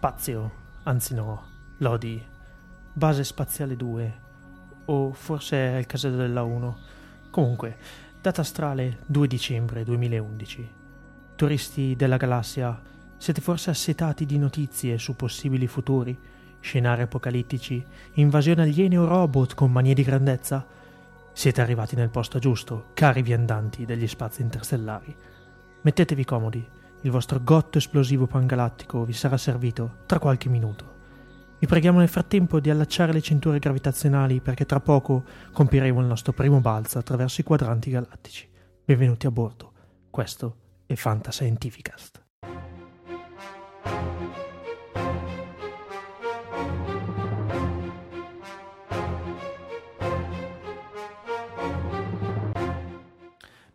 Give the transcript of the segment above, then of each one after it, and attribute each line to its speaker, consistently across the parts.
Speaker 1: Spazio, anzi no, Lodi, base spaziale 2, o forse è il casello della 1. Comunque, data astrale 2 dicembre 2011. Turisti della galassia, siete forse assetati di notizie su possibili futuri, scenari apocalittici, invasione alieni o robot con manie di grandezza? Siete arrivati nel posto giusto, cari viandanti degli spazi interstellari. Mettetevi comodi il vostro gotto esplosivo pangalattico vi sarà servito tra qualche minuto. Vi preghiamo nel frattempo di allacciare le cinture gravitazionali perché tra poco compiremo il nostro primo balzo attraverso i quadranti galattici. Benvenuti a bordo. Questo è Fantascientificast.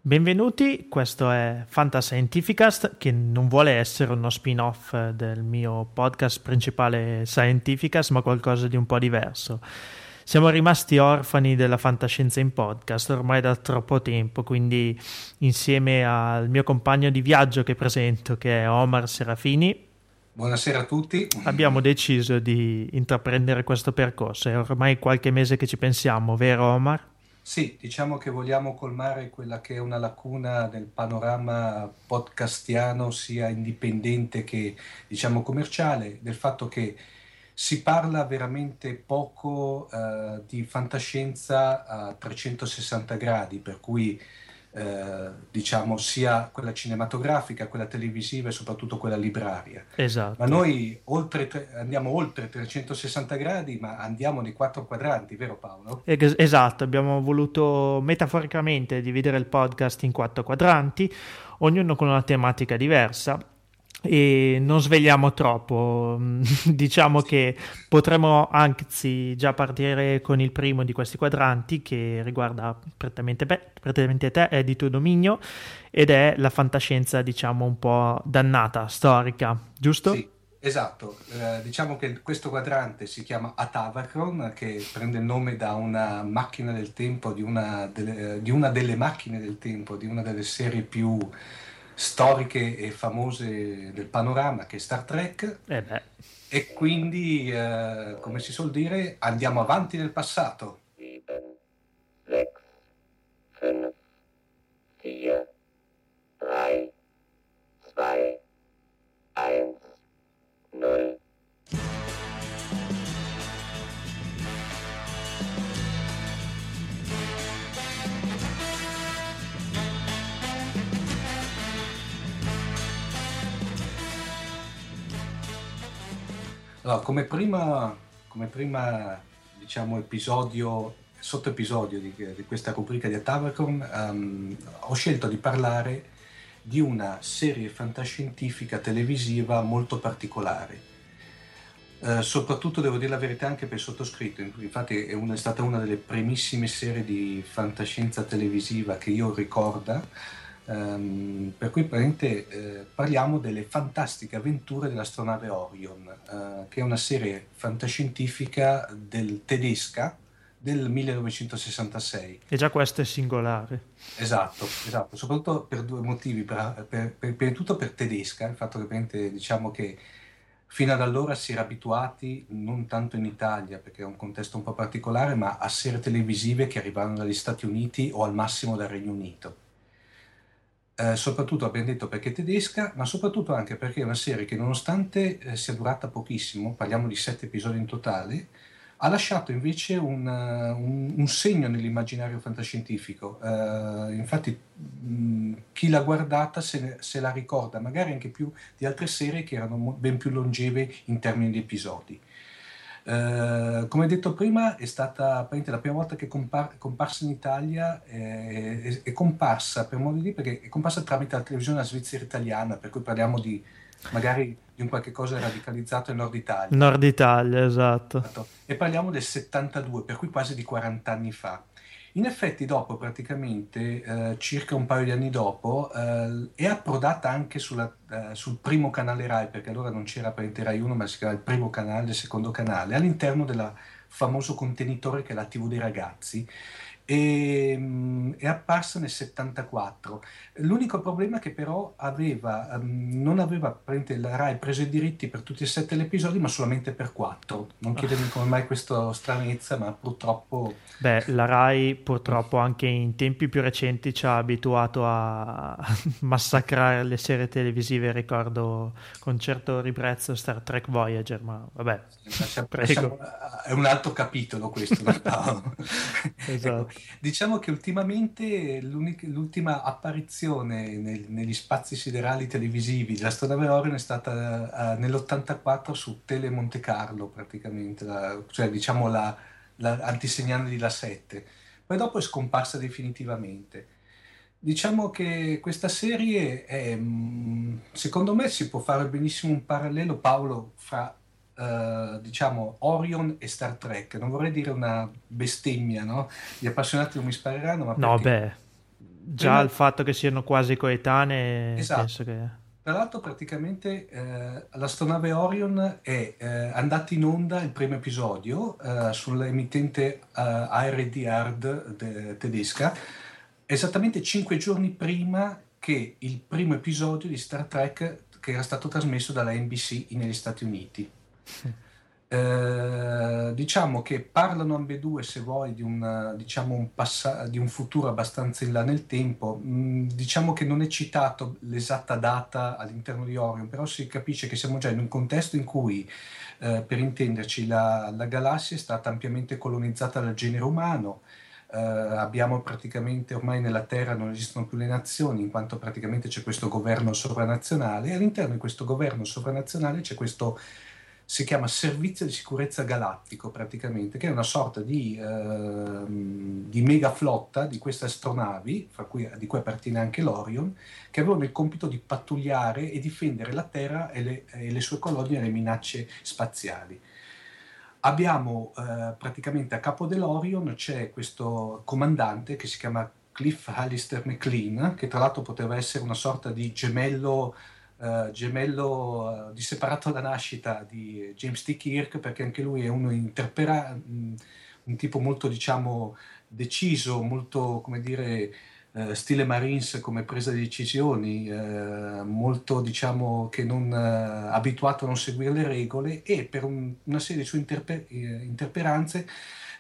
Speaker 1: Benvenuti, questo è Fantascientificast che non vuole essere uno spin-off del mio podcast principale Scientificast ma qualcosa di un po' diverso. Siamo rimasti orfani della fantascienza in podcast ormai da troppo tempo, quindi insieme al mio compagno di viaggio che presento che è Omar Serafini
Speaker 2: Buonasera a tutti.
Speaker 1: Abbiamo deciso di intraprendere questo percorso, è ormai qualche mese che ci pensiamo, vero Omar?
Speaker 2: Sì, diciamo che vogliamo colmare quella che è una lacuna del panorama podcastiano, sia indipendente che diciamo commerciale, del fatto che si parla veramente poco eh, di fantascienza a 360 gradi, per cui eh, diciamo sia quella cinematografica, quella televisiva e soprattutto quella libraria.
Speaker 1: Esatto.
Speaker 2: Ma noi oltre, andiamo oltre 360 gradi, ma andiamo nei quattro quadranti, vero Paolo?
Speaker 1: Esatto, abbiamo voluto metaforicamente dividere il podcast in quattro quadranti, ognuno con una tematica diversa e non svegliamo troppo. diciamo che potremmo anzi già partire con il primo di questi quadranti che riguarda prettamente, beh, prettamente te e di tuo dominio ed è la fantascienza, diciamo, un po' dannata, storica, giusto?
Speaker 2: Sì. Esatto, eh, diciamo che questo quadrante si chiama Atavachron, che prende il nome da una macchina del tempo, di una delle, di una delle macchine del tempo, di una delle serie più storiche e famose del panorama che è Star Trek.
Speaker 1: Eh
Speaker 2: e quindi eh, come si suol dire andiamo avanti nel passato. 7, 6, 5, 4, 3, 2, 1, 0 Allora, come prima, come prima diciamo, episodio, sottoepisodio di, di questa rubrica di Atavacon, um, ho scelto di parlare di una serie fantascientifica televisiva molto particolare. Uh, soprattutto devo dire la verità anche per il sottoscritto, infatti è, una, è stata una delle primissime serie di fantascienza televisiva che io ricorda, Um, per cui eh, parliamo delle fantastiche avventure dell'astronave Orion, uh, che è una serie fantascientifica del, tedesca del 1966.
Speaker 1: E già questo è singolare.
Speaker 2: Esatto, esatto, soprattutto per due motivi, per, per, per, prima di tutto per tedesca, il fatto che diciamo che fino ad allora si era abituati, non tanto in Italia perché è un contesto un po' particolare, ma a serie televisive che arrivavano dagli Stati Uniti o al massimo dal Regno Unito eh, soprattutto abbiamo detto perché è tedesca, ma soprattutto anche perché è una serie che nonostante eh, sia durata pochissimo, parliamo di sette episodi in totale, ha lasciato invece un, uh, un, un segno nell'immaginario fantascientifico. Uh, infatti mh, chi l'ha guardata se, ne, se, la ricorda, magari anche più di altre serie che erano ben più longeve in termini di episodi. Uh, come detto prima, è stata la prima volta che compar- è comparsa in Italia, è, è, è, comparsa per modo di dire perché è comparsa tramite la televisione svizzera italiana, per cui parliamo di magari di un qualche cosa radicalizzato in Nord Italia.
Speaker 1: Nord Italia, esatto.
Speaker 2: esatto. E parliamo del 72, per cui quasi di 40 anni fa. In effetti dopo, praticamente eh, circa un paio di anni dopo, eh, è approdata anche sulla, eh, sul primo canale RAI, perché allora non c'era Parente RAI 1, ma si chiama il primo canale, il secondo canale, all'interno del famoso contenitore che è la TV dei ragazzi, e, mm, è apparsa nel 74. L'unico problema è che però aveva, um, non aveva la RAI preso i diritti per tutti e sette gli episodi, ma solamente per quattro. Non ah. chiedermi come mai questa stranezza, ma purtroppo...
Speaker 1: Beh, la RAI purtroppo anche in tempi più recenti ci ha abituato a massacrare le serie televisive, ricordo con certo ribrezzo Star Trek Voyager, ma vabbè,
Speaker 2: lasciamo, prego. è un altro capitolo questo. esatto. Diciamo che ultimamente l'ultima apparizione nel, negli spazi siderali televisivi dell'astronave Orion è stata uh, nell'84 su Tele Monte Carlo praticamente, la, cioè diciamo la, la di La 7. Poi dopo è scomparsa definitivamente. Diciamo che questa serie è, mm, secondo me si può fare benissimo un parallelo, Paolo, fra Uh, diciamo Orion e Star Trek. Non vorrei dire una bestemmia, no? Gli appassionati non mi spareranno, ma
Speaker 1: No, beh, già Prima... il fatto che siano quasi coetanee esatto. penso che...
Speaker 2: Tra l'altro praticamente eh, l'astronave Orion è eh, andata in onda il primo episodio eh, sull'emittente eh, ARD Hard de- tedesca esattamente cinque giorni prima che il primo episodio di Star Trek che era stato trasmesso dalla NBC negli Stati Uniti. Eh, diciamo che parlano ambedue, se vuoi, di un, diciamo un, passa- di un futuro abbastanza in là nel tempo. Mm, diciamo che non è citato l'esatta data all'interno di Orion, però si capisce che siamo già in un contesto in cui, eh, per intenderci, la, la galassia è stata ampiamente colonizzata dal genere umano. Uh, abbiamo praticamente ormai nella Terra non esistono più le nazioni in quanto praticamente c'è questo governo sovranazionale e all'interno di questo governo sovranazionale c'è questo si chiama Servizio di Sicurezza Galattico praticamente, che è una sorta di, eh, di mega flotta di queste astronavi, cui, di cui appartiene anche l'Orion, che avevano il compito di pattugliare e difendere la Terra e le, e le sue colonie dalle minacce spaziali. Abbiamo eh, praticamente a capo dell'Orion c'è questo comandante che si chiama Cliff Hallister McLean, che tra l'altro poteva essere una sorta di gemello uh, gemello uh, di separato da nascita di James T. Kirk, perché anche lui è uno interpera- mh, un tipo molto, diciamo, deciso, molto, come dire, uh, stile Marines come presa di decisioni, molto, diciamo, che non abituato a non seguire le regole e per un, una serie di sue interpe- interperanze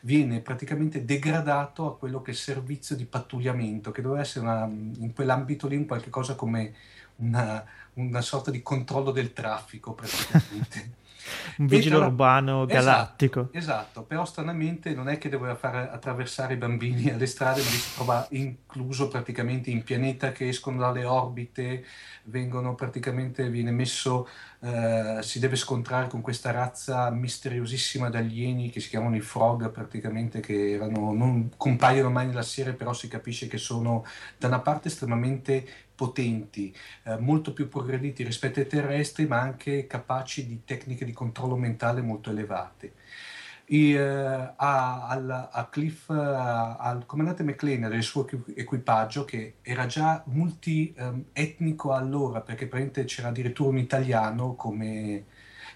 Speaker 2: viene praticamente degradato a quello che è il servizio di pattugliamento, che doveva essere una, in quell'ambito lì un qualche cosa come una, una sorta di controllo del traffico praticamente.
Speaker 1: un vigile però, urbano esatto, galattico.
Speaker 2: Esatto, esatto, però stranamente non è che doveva fare attraversare i bambini alle strade, ma li si trova incluso praticamente in pianeta che escono dalle orbite, vengono praticamente, viene messo, eh, si deve scontrare con questa razza misteriosissima di alieni che si chiamano i frog praticamente, che erano, non compaiono mai nella serie, però si capisce che sono da una parte estremamente potenti, eh, molto più progrediti rispetto ai terrestri, ma anche capaci di tecniche di controllo mentale molto elevate. E, eh, a, al, a, Cliff, a, al comandante McLean e del suo equipaggio, che era già multietnico um, allora, perché praticamente c'era addirittura un italiano come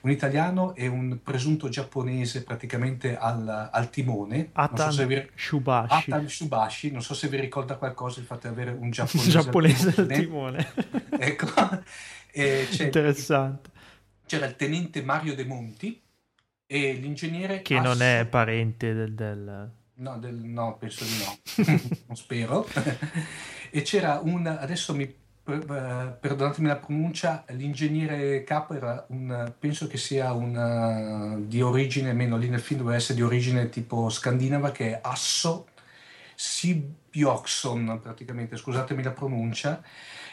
Speaker 2: un italiano e un presunto giapponese praticamente al, al timone.
Speaker 1: Atan so vi... Shubashi.
Speaker 2: Atan Shubashi, non so se vi ricorda qualcosa il fatto di avere un giapponese,
Speaker 1: giapponese al timone.
Speaker 2: ecco.
Speaker 1: Interessante.
Speaker 2: Il, c'era il tenente Mario De Monti e l'ingegnere...
Speaker 1: Che Asso... non è parente del... del...
Speaker 2: No, del... no, penso di no, non spero. e c'era un... adesso mi eh, perdonatemi la pronuncia, l'ingegnere capo era un, penso che sia un, di origine, meno lì nel film doveva essere di origine tipo scandinava, che è Asso Sibjokson, praticamente, scusatemi la pronuncia,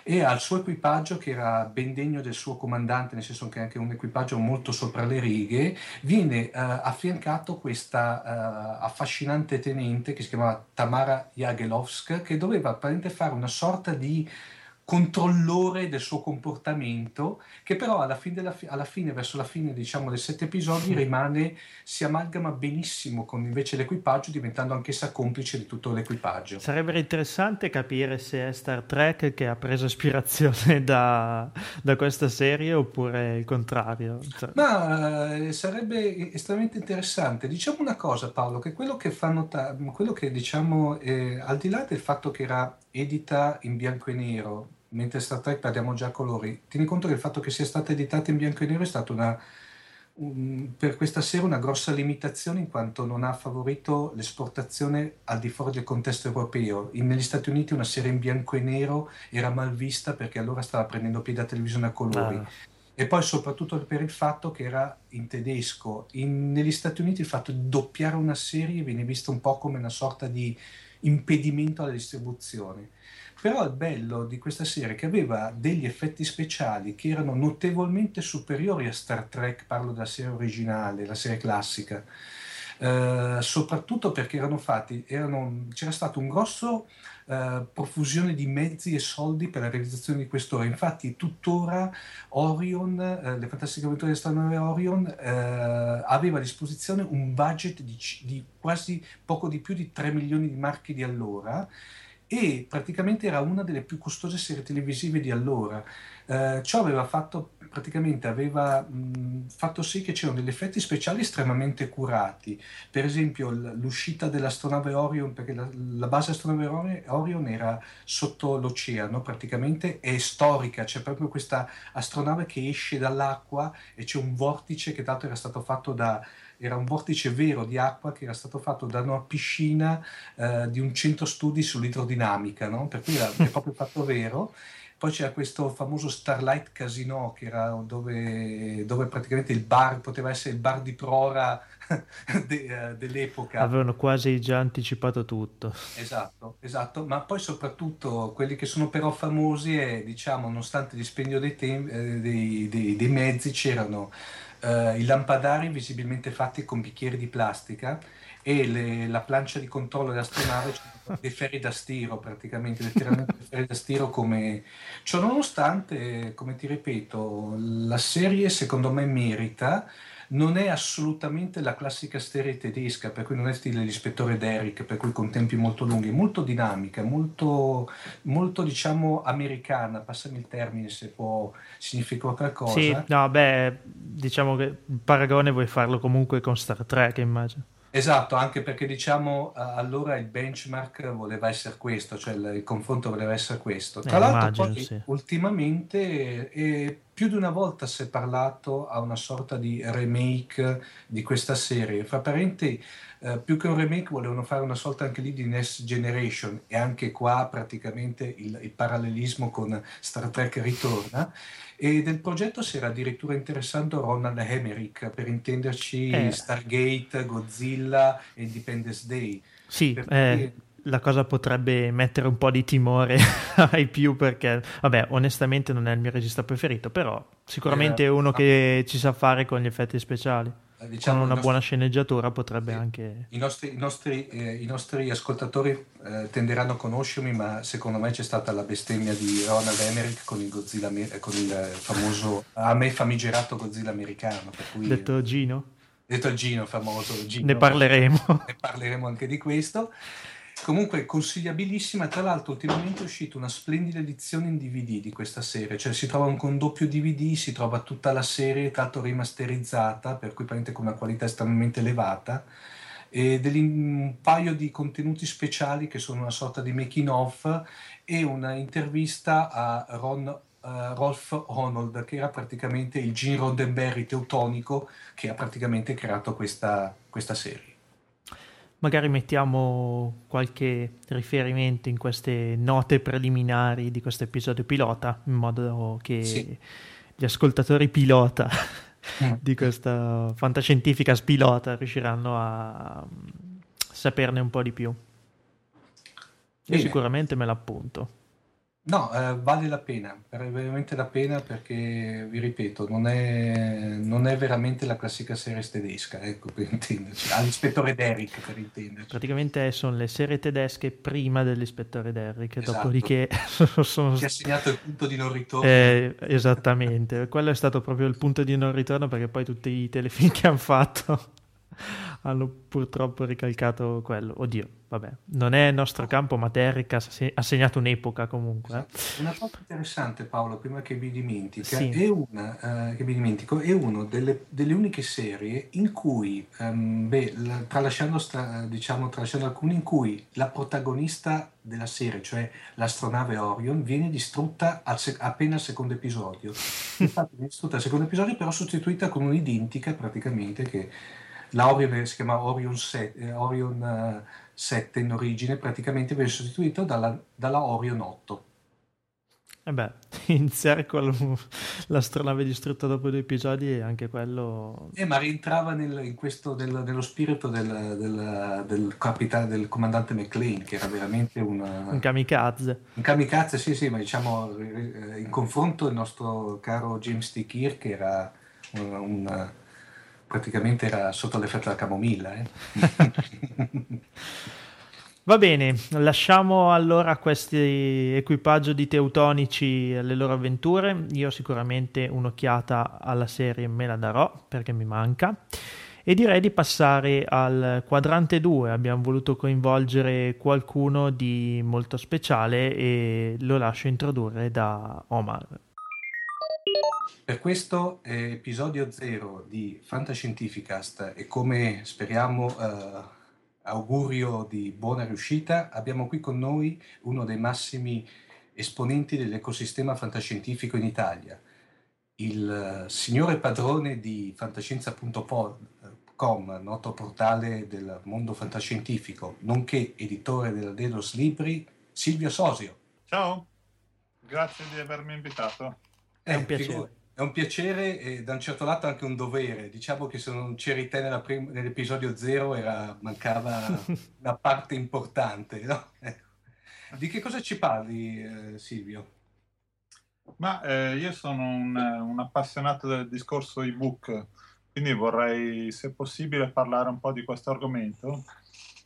Speaker 2: e al suo equipaggio, che era ben degno del suo comandante, nel senso che è anche un equipaggio molto sopra le righe, viene uh, affiancato questa uh, affascinante tenente che si chiamava Tamara Jagelovsk, che doveva apparentemente fare una sorta di controllore del suo comportamento, che però alla fine, della, alla fine verso la fine diciamo, dei sette episodi, rimane, si amalgama benissimo con invece l'equipaggio, diventando anch'essa complice di tutto l'equipaggio.
Speaker 1: Sarebbe interessante capire se è Star Trek che ha preso ispirazione da, da questa serie oppure il contrario.
Speaker 2: Cioè Ma eh, sarebbe estremamente interessante. Diciamo una cosa, Paolo, che quello che fa notare, quello che diciamo, eh, al di là del fatto che era edita in bianco e nero, mentre Star Trek parliamo già a colori, tieni conto che il fatto che sia stata editata in bianco e nero è stata una, un, per questa serie una grossa limitazione in quanto non ha favorito l'esportazione al di fuori del contesto europeo. In, negli Stati Uniti una serie in bianco e nero era mal vista perché allora stava prendendo piede a televisione a colori. Ah. E poi soprattutto per il fatto che era in tedesco. In, negli Stati Uniti il fatto di doppiare una serie viene visto un po' come una sorta di impedimento alla distribuzione. Però il bello di questa serie è che aveva degli effetti speciali che erano notevolmente superiori a Star Trek, parlo della serie originale, la serie classica, eh, soprattutto perché erano fatti, erano, c'era stato un grosso eh, profusione di mezzi e soldi per la realizzazione di quest'ora. Infatti tuttora Orion, eh, le fantastiche avventure di Star Orion, eh, aveva a disposizione un budget di, di quasi poco di più di 3 milioni di marchi di allora e praticamente era una delle più costose serie televisive di allora. Eh, ciò aveva fatto praticamente aveva mh, fatto sì che c'erano degli effetti speciali estremamente curati. Per esempio l'uscita dell'astronave Orion, perché la, la base astronave Orion era sotto l'oceano praticamente, è storica, c'è proprio questa astronave che esce dall'acqua e c'è un vortice che tanto era stato fatto da era un vortice vero di acqua che era stato fatto da una piscina eh, di un centro studi sull'idrodinamica, no? per cui era, è proprio fatto vero. Poi c'era questo famoso Starlight Casino, che era dove, dove praticamente il bar poteva essere il bar di prora de, uh, dell'epoca.
Speaker 1: Avevano quasi già anticipato tutto.
Speaker 2: Esatto, esatto, ma poi soprattutto quelli che sono però famosi e diciamo, nonostante il dispendio dei, tem- eh, dei, dei, dei mezzi, c'erano uh, i lampadari visibilmente fatti con bicchieri di plastica e le, la plancia di controllo dell'astronave dei ferri da stiro praticamente, letteralmente dei ferri da stiro come... Ciò nonostante, come ti ripeto, la serie secondo me merita non è assolutamente la classica serie tedesca, per cui non è stile l'ispettore Derrick, per cui con tempi molto lunghi, molto dinamica, molto, molto diciamo americana, passami il termine se può significare qualcosa.
Speaker 1: Sì, no, beh, diciamo che il paragone vuoi farlo comunque con Star Trek, immagino.
Speaker 2: Esatto, anche perché diciamo allora il benchmark voleva essere questo, cioè il, il confronto voleva essere questo. Tra eh, l'altro immagino, poi sì. ultimamente eh, più di una volta si è parlato a una sorta di remake di questa serie. Fra parenti, eh, più che un remake volevano fare una sorta anche lì di Next Generation e anche qua praticamente il, il parallelismo con Star Trek ritorna. E del progetto si era addirittura interessato Ronald Emmerich, per intenderci eh. Stargate, Godzilla e Independence Day.
Speaker 1: Sì, eh, la cosa potrebbe mettere un po' di timore ai più perché, vabbè, onestamente non è il mio regista preferito, però sicuramente è uno che ci sa fare con gli effetti speciali. Eh, diciamo, con una buona sceneggiatura potrebbe sì, anche...
Speaker 2: I nostri, i nostri, eh, i nostri ascoltatori eh, tenderanno a conoscermi, ma secondo me c'è stata la bestemmia di Ronald Emmerich con il, Godzilla, con il famoso, a me famigerato Godzilla americano. Cui,
Speaker 1: detto Gino?
Speaker 2: Detto Gino, famoso Gino.
Speaker 1: Ne parleremo.
Speaker 2: Ne parleremo anche di questo. Comunque consigliabilissima, tra l'altro ultimamente è uscita una splendida edizione in DVD di questa serie, cioè si trova con doppio DVD, si trova tutta la serie, l'altro rimasterizzata, per cui praticamente con una qualità estremamente elevata, e un paio di contenuti speciali che sono una sorta di making of e una intervista a Ron uh, Rolf Ronald, che era praticamente il Gene Roddenberry teutonico che ha praticamente creato questa, questa serie
Speaker 1: magari mettiamo qualche riferimento in queste note preliminari di questo episodio pilota, in modo che sì. gli ascoltatori pilota mm. di questa fantascientifica spilota riusciranno a saperne un po' di più. Io sicuramente me l'appunto.
Speaker 2: No, eh, vale la pena, vale veramente la pena perché, vi ripeto, non è, non è veramente la classica serie tedesca, ecco, per intenderci. Ah, l'ispettore Derrick, per intenderci.
Speaker 1: Praticamente sono le serie tedesche prima dell'ispettore Derrick,
Speaker 2: Esatto.
Speaker 1: dopodiché sono...
Speaker 2: Ci ha segnato il punto di non ritorno.
Speaker 1: Eh, esattamente, quello è stato proprio il punto di non ritorno perché poi tutti i telefilm che hanno fatto hanno purtroppo ricalcato quello. Oddio, vabbè, non è il nostro campo, ma Derrick ha, se- ha segnato un'epoca comunque. eh.
Speaker 2: Esatto. Una cosa interessante, Paolo, prima che mi dimentichi,
Speaker 1: Sì.
Speaker 2: è, una, eh, che mi dimentico, è una delle, delle uniche serie in cui, ehm, beh, la- tralasciando, sta- diciamo, tralasciando alcune, in cui la protagonista della serie, cioè l'astronave Orion, viene distrutta al se- appena al secondo episodio. Infatti viene distrutta al secondo episodio, però sostituita con un'identica praticamente che la Orion si chiama Orion 7, eh, Orion, eh, 7 in origine, praticamente viene sostituita dalla, dalla Orion 8.
Speaker 1: E beh, in circle l'astronave distrutta dopo due episodi e anche quello...
Speaker 2: Eh, ma rientrava nel- in questo, del- nello spirito del, del, del capitano, del comandante McLean, che era veramente una-
Speaker 1: Un kamikaze.
Speaker 2: un kamikaze, sì, sì, ma diciamo eh, in confronto il nostro caro James T. Kirk era un, un- praticamente era sotto l'effetto della camomilla. eh.
Speaker 1: Va bene, lasciamo allora questo equipaggio di teutonici alle loro avventure. Io sicuramente un'occhiata alla serie me la darò perché mi manca. E direi di passare al quadrante 2. Abbiamo voluto coinvolgere qualcuno di molto speciale e lo lascio introdurre da Omar.
Speaker 2: Per questo eh, episodio 0 di Fantascientificast e come speriamo eh, augurio di buona riuscita, abbiamo qui con noi uno dei massimi esponenti dell'ecosistema fantascientifico in Italia, il eh, signore padrone di fantascienza.com, noto portale del mondo fantascientifico, nonché editore della Delos Libri, Silvio Sosio.
Speaker 3: Ciao, grazie di avermi invitato.
Speaker 1: È un
Speaker 2: Eh,
Speaker 1: piacere.
Speaker 2: È un piacere e da un certo lato anche un dovere. Diciamo che se non c'eri te nella prim- nell'episodio zero era, mancava una parte importante, no? Ecco. Di che cosa ci parli, eh, Silvio?
Speaker 3: Ma eh, io sono un, un appassionato del discorso ebook, quindi vorrei, se possibile, parlare un po' di questo argomento,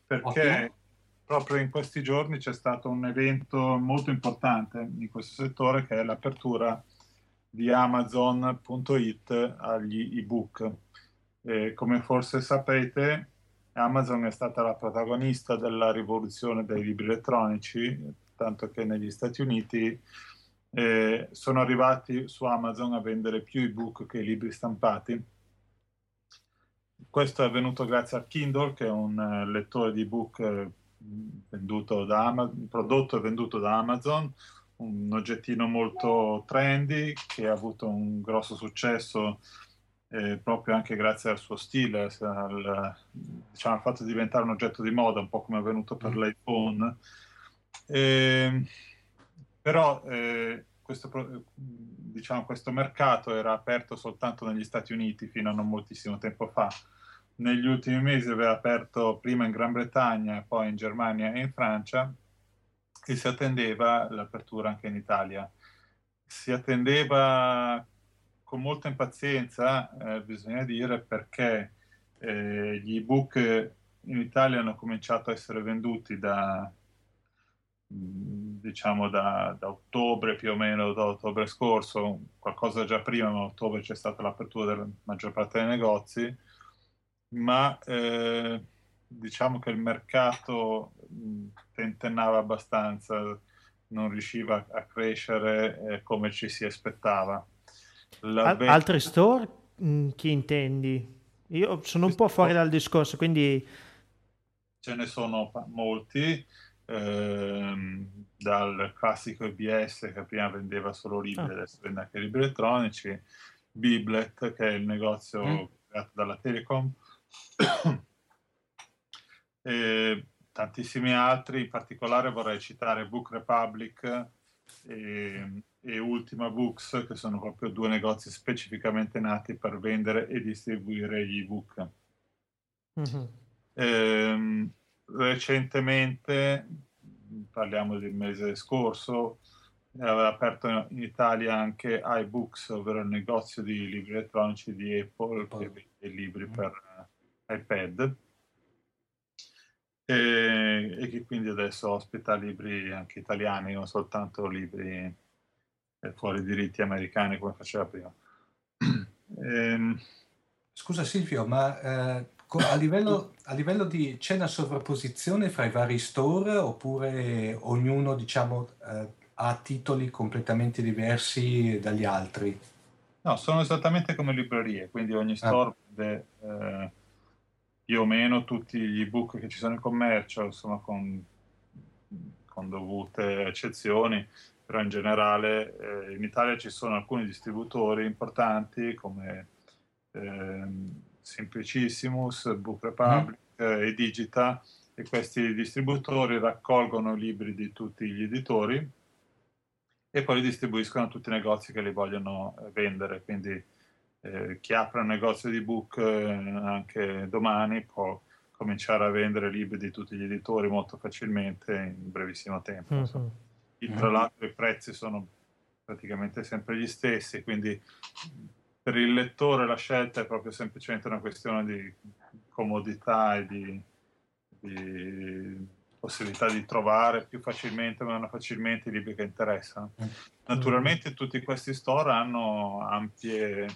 Speaker 3: perché
Speaker 2: Ottimo.
Speaker 3: proprio in questi giorni c'è stato un evento molto importante in questo settore, che è l'apertura di Amazon.it agli ebook. E come forse sapete, Amazon è stata la protagonista della rivoluzione dei libri elettronici, tanto che negli Stati Uniti eh, sono arrivati su Amazon a vendere più ebook che libri stampati. Questo è avvenuto grazie a Kindle, che è un eh, lettore di ebook eh, venduto da Ama- prodotto e venduto da Amazon, un oggettino molto trendy che ha avuto un grosso successo eh, proprio anche grazie al suo stile, al, diciamo, al fatto di diventare un oggetto di moda, un po' come è avvenuto per
Speaker 2: Mm.
Speaker 3: l'iPhone. Ehm, però eh, questo, diciamo, questo mercato era aperto soltanto negli Stati Uniti fino a non moltissimo tempo fa. Negli ultimi mesi aveva aperto prima in Gran Bretagna, poi in Germania e in Francia e si attendeva l'apertura anche in Italia. Si attendeva con molta impazienza, eh, bisogna dire, perché eh, gli ebook in Italia hanno cominciato a essere venduti da, mh, diciamo, da, da ottobre più o meno, da ottobre scorso, qualcosa già prima, ma ottobre c'è stata l'apertura della maggior parte dei negozi, ma eh, diciamo che il mercato mh, tentennava abbastanza, non riusciva a crescere eh, come ci si aspettava.
Speaker 1: Al-
Speaker 3: ve-
Speaker 1: altri store? Mm, Chi intendi? Io sono un po' fuori dal discorso, quindi
Speaker 3: Ce ne sono molti, ehm, dal classico EBS che prima vendeva solo libri,
Speaker 1: Ah.
Speaker 3: adesso vende anche libri elettronici, Biblet che è il negozio
Speaker 2: Mm.
Speaker 3: creato dalla Telecom, e tantissimi altri, in particolare vorrei citare Book Republic e, e Ultima Books, che sono proprio due negozi specificamente nati per vendere e distribuire gli ebook.
Speaker 1: Mhm.
Speaker 3: Ehm, recentemente, parliamo del mese scorso, aveva aperto in Italia anche iBooks, ovvero il negozio di libri elettronici di Apple che vende libri mm. per iPad e, e, che quindi adesso ospita libri anche italiani, non soltanto libri fuori diritti americani come faceva prima.
Speaker 2: E... Ehm, Scusa Silvio, ma eh, a, livello, a, livello, di c'è una sovrapposizione fra i vari store oppure ognuno diciamo eh, ha titoli completamente diversi dagli altri?
Speaker 3: No, sono esattamente come librerie, quindi ogni ah. store vede eh, più o meno tutti gli ebook che ci sono in commercio, insomma con, con dovute eccezioni però in generale eh, in Italia ci sono alcuni distributori importanti come eh, Simplicissimus, Book Republic mm. eh, e Digita e questi distributori raccolgono i libri di tutti gli editori e poi li distribuiscono a tutti i negozi che li vogliono eh, vendere, quindi eh, chi apre un negozio di book eh, anche domani può cominciare a vendere libri di tutti gli editori molto facilmente in brevissimo tempo. Mm-hmm tra mm. l'altro i prezzi sono praticamente sempre gli stessi, quindi per il lettore la scelta è proprio semplicemente una questione di comodità e di, di possibilità di trovare più facilmente o meno facilmente i libri che interessano. Mm. Naturalmente tutti questi store hanno ampie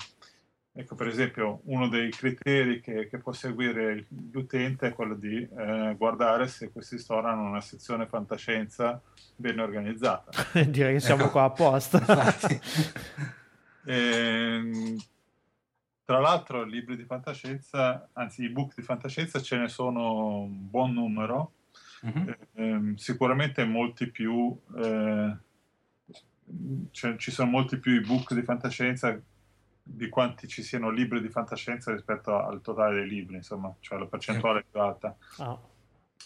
Speaker 3: Ecco, per esempio, uno dei criteri che, che può seguire l'utente è quello di eh, guardare se questi store hanno una sezione fantascienza ben organizzata.
Speaker 1: Direi che siamo ecco. qua apposta.
Speaker 3: e, ehm, tra l'altro, libri di fantascienza, anzi, ebook di fantascienza ce ne sono un buon numero, mm-hmm. eh, sicuramente molti più. Eh, cioè, ci sono molti più ebook di fantascienza di quanti ci siano libri di fantascienza rispetto al totale dei libri, insomma, cioè la percentuale è più alta. Oh.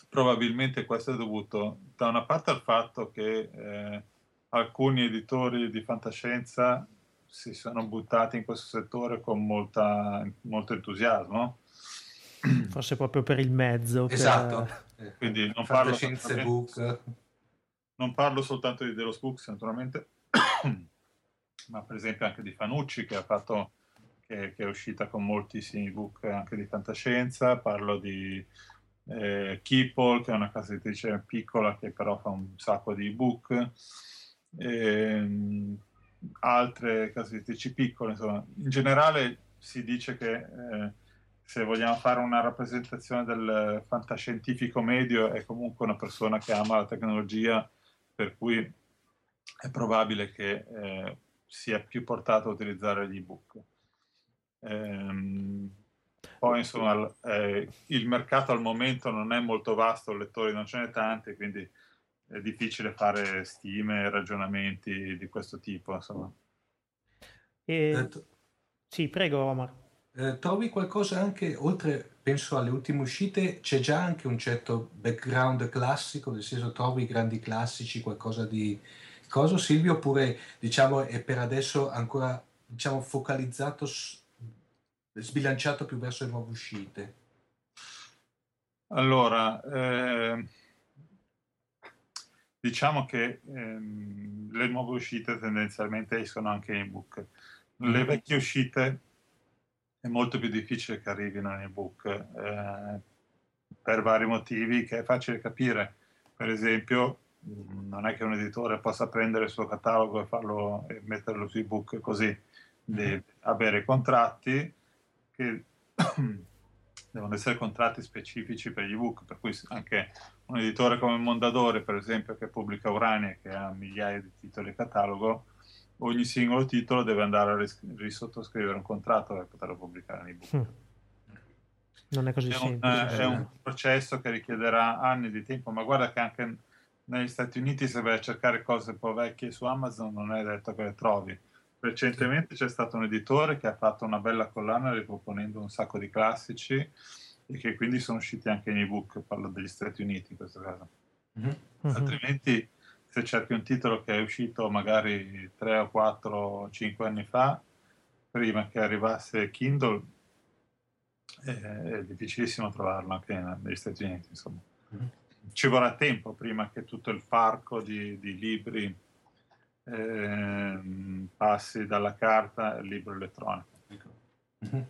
Speaker 3: Probabilmente questo è dovuto da una parte al fatto che eh, alcuni editori di fantascienza si sono buttati in questo settore con molta, molto entusiasmo.
Speaker 1: Forse proprio per il mezzo.
Speaker 2: Esatto.
Speaker 3: Per... Quindi non parlo, non parlo soltanto di Delos Books, naturalmente, ma per esempio anche di Fanucci che, fatto, che, che è uscita con moltissimi ebook anche di fantascienza, parlo di eh, Keeple che è una casa editrice piccola che però fa un sacco di ebook, e, altre case editrici piccole, insomma, in generale si dice che eh, se vogliamo fare una rappresentazione del fantascientifico medio è comunque una persona che ama la tecnologia, per cui è probabile che eh, sia più portato a utilizzare gli ebook. Ehm, poi insomma eh, il mercato al momento non è molto vasto, lettori non ce n'è tanti, quindi è difficile fare stime e ragionamenti di questo tipo. Insomma.
Speaker 1: E... Eh, sì, prego Omar.
Speaker 2: Eh, trovi qualcosa anche, oltre penso alle ultime uscite, c'è già anche un certo background classico, nel senso trovi grandi classici, qualcosa di, Cosa Silvio oppure diciamo è per adesso ancora diciamo focalizzato sbilanciato più verso le nuove uscite?
Speaker 3: Allora, eh, diciamo che ehm, le nuove uscite tendenzialmente escono anche in ebook. Le mm. vecchie uscite è molto più difficile che arrivino in ebook eh, per vari motivi che è facile capire. Per esempio, non è che un editore possa prendere il suo catalogo e, farlo, e metterlo su ebook così, deve mm-hmm. avere contratti che devono essere contratti specifici per gli ebook, per cui anche un editore come Mondadori, per esempio, che pubblica Urania, che ha migliaia di titoli catalogo, ogni singolo titolo deve andare a ris- risottoscrivere un contratto per poterlo pubblicare in ebook. Mm.
Speaker 1: Non è così
Speaker 3: è
Speaker 1: semplice.
Speaker 3: Un, è un processo che richiederà anni di tempo, ma guarda che anche negli Stati Uniti se vai a cercare cose un po' vecchie su Amazon non è detto che le trovi. Recentemente c'è stato un editore che ha fatto una bella collana riproponendo un sacco di classici e che quindi sono usciti anche in ebook, parlo degli Stati Uniti in questo caso. Mm-hmm. Altrimenti se cerchi un titolo che è uscito magari 3 o 4 o 5 anni fa, prima che arrivasse Kindle, è, è difficilissimo trovarlo anche negli Stati Uniti, insomma. Mm-hmm ci vorrà tempo prima che tutto il parco di, di libri eh, passi dalla carta al libro elettronico.
Speaker 1: Mm-hmm.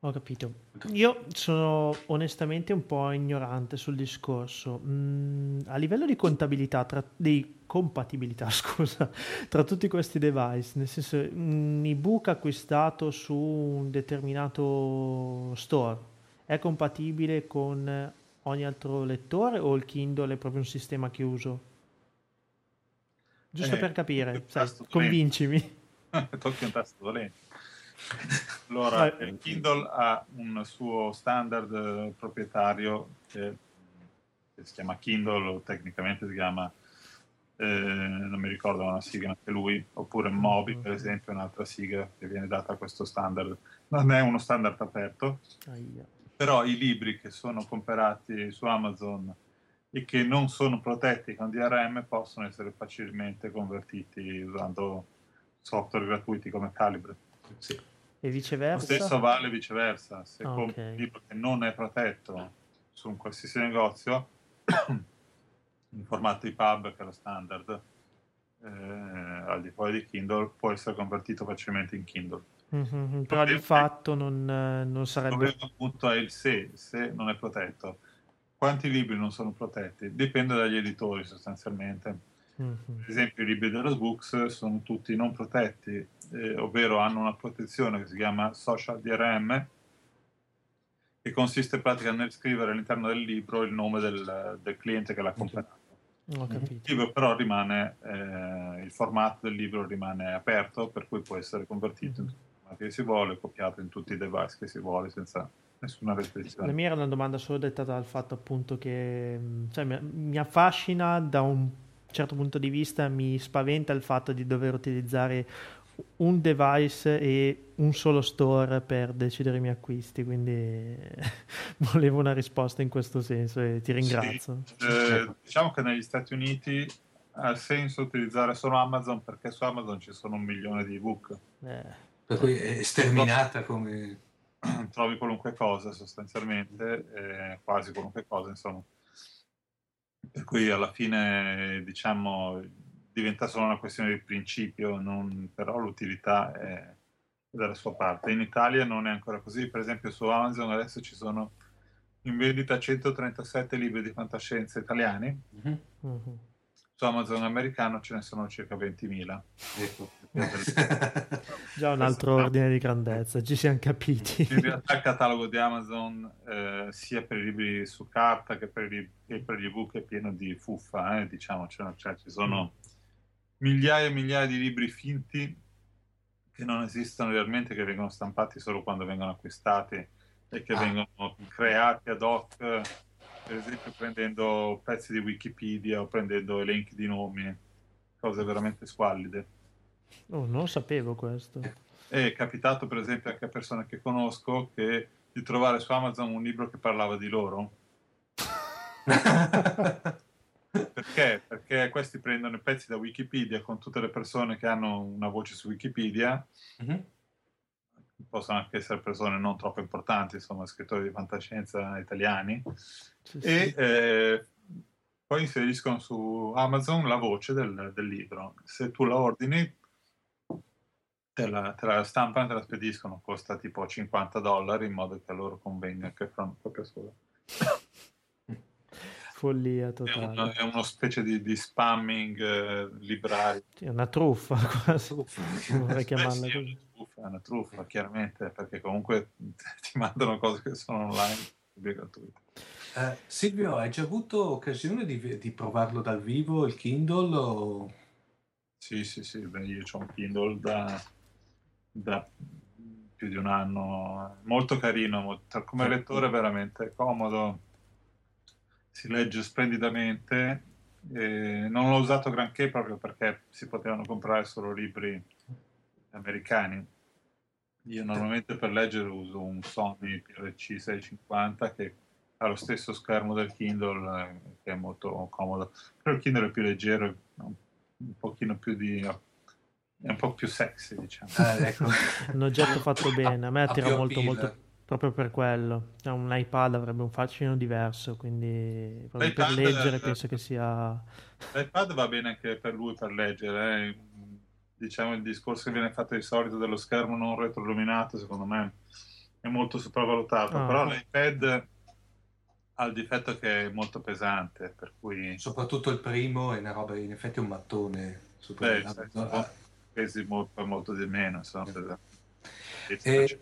Speaker 1: Ho capito. Io sono onestamente un po' ignorante sul discorso. Mm, a livello di contabilità, tra, di compatibilità, scusa, tra tutti questi device, nel senso, un ebook acquistato su un determinato store è compatibile con ogni altro lettore o il Kindle è proprio un sistema chiuso? Giusto
Speaker 3: eh,
Speaker 1: per capire, sai, convincimi.
Speaker 3: Tocchi un tasto dolente. Allora, il Kindle ha un suo standard eh, proprietario che, che, si chiama Kindle, o tecnicamente si chiama, eh, non mi ricordo una sigla anche lui, oppure Mobi, per esempio, è un'altra sigla che viene data a questo standard. Non è uno standard aperto, però i libri che sono comprati su Amazon e che non sono protetti con DRM possono essere facilmente convertiti usando software gratuiti come Calibre.
Speaker 1: Sì. E viceversa?
Speaker 3: Lo stesso vale viceversa. Se okay. compri un libro che non è protetto su un qualsiasi negozio, in formato EPUB, che è lo standard, eh, al di fuori di Kindle, può essere convertito facilmente in Kindle.
Speaker 1: Mm-hmm, però di fatto non, non sarebbe...
Speaker 3: Il punto è il se, se non è protetto. Quanti libri non sono protetti? Dipende dagli editori sostanzialmente Mm-hmm. Ad esempio i libri della Books sono tutti non protetti, eh, ovvero hanno una protezione che si chiama Social DRM, che consiste in pratica nel scrivere all'interno del libro il nome del, del cliente che l'ha comprato. Il libro però rimane, eh, il formato del libro rimane aperto, per cui può essere convertito mm-hmm. in che si vuole, copiato in tutti i device che si vuole senza nessuna restrizione.
Speaker 1: La mia era una domanda solo dettata dal fatto appunto che cioè, mi, affascina da un certo punto di vista mi spaventa il fatto di dover utilizzare un device e un solo store per decidere i miei acquisti, quindi volevo una risposta in questo senso e ti ringrazio.
Speaker 3: Sì, eh, diciamo che negli Stati Uniti ha senso utilizzare solo Amazon perché su Amazon ci sono un milione di ebook.
Speaker 2: Eh. Per cui è sterminata come...
Speaker 3: Trovi qualunque cosa sostanzialmente, eh, quasi qualunque cosa insomma. Per cui alla fine, diciamo, diventa solo una questione di principio, non, però l'utilità è dalla sua parte. In Italia non è ancora così, per esempio su Amazon adesso ci sono in vendita 137 libri di fantascienza italiani. Mm-hmm. Su Amazon americano ce ne sono circa 20.000. Ecco.
Speaker 1: Già un altro ordine di grandezza, ci siamo capiti.
Speaker 3: In realtà il catalogo di Amazon, eh, sia per i libri su carta che per, i, che per gli ebook, è pieno di fuffa, eh, diciamo, cioè, cioè, ci sono migliaia e migliaia di libri finti che non esistono realmente, che vengono stampati solo quando vengono acquistati e che ah. vengono creati ad hoc per esempio prendendo pezzi di Wikipedia o prendendo elenchi di nomi, cose veramente squallide.
Speaker 1: Oh, non sapevo questo.
Speaker 3: È capitato per esempio anche a persone che conosco che di trovare su Amazon un libro che parlava di loro. Perché? Perché questi prendono i pezzi da Wikipedia con tutte le persone che hanno una voce su Wikipedia. Mm-hmm. Possono anche essere persone non troppo importanti, insomma, scrittori di fantascienza italiani sì, e sì. Eh, poi inseriscono su Amazon la voce del, del, libro. Se tu la ordini, te la, te la stampano e te la spediscono, costa tipo 50 dollari in modo che a loro convenga che fanno proprio solo.
Speaker 1: Follia totale. È,
Speaker 3: una, è uno specie di, di spamming eh, librario.
Speaker 1: È una truffa quasi. Vorrei chiamarla
Speaker 3: così. È una truffa, chiaramente, perché comunque ti mandano cose che sono online gratuite.
Speaker 2: Eh, Silvio, hai già avuto occasione di, di provarlo dal vivo il Kindle? O...
Speaker 3: Sì, sì, sì, beh, io ho un Kindle da, da, più di un anno, molto carino, molto, come lettore veramente comodo, si legge splendidamente, eh, non l'ho usato granché proprio perché si potevano comprare solo libri americani. Io normalmente per leggere uso un Sony PLC 650 che ha lo stesso schermo del Kindle eh, che è molto comodo però il Kindle è più leggero un pochino più di è un po' più sexy diciamo
Speaker 1: eh, ecco. un oggetto fatto bene a me attira molto molto proprio per quello. Cioè, un iPad avrebbe un fascino diverso, quindi per leggere penso che sia...
Speaker 3: L'iPad va bene anche per lui per leggere, eh. Diciamo il discorso che viene fatto di solito dello schermo non retroilluminato, secondo me è molto sopravvalutato, ah. però l'iPad ha il difetto che è molto pesante, per cui...
Speaker 2: Soprattutto il primo è una roba, in effetti è un mattone. Super... Beh,
Speaker 3: ah. pesi molto, molto di meno, insomma.
Speaker 2: Eh. E...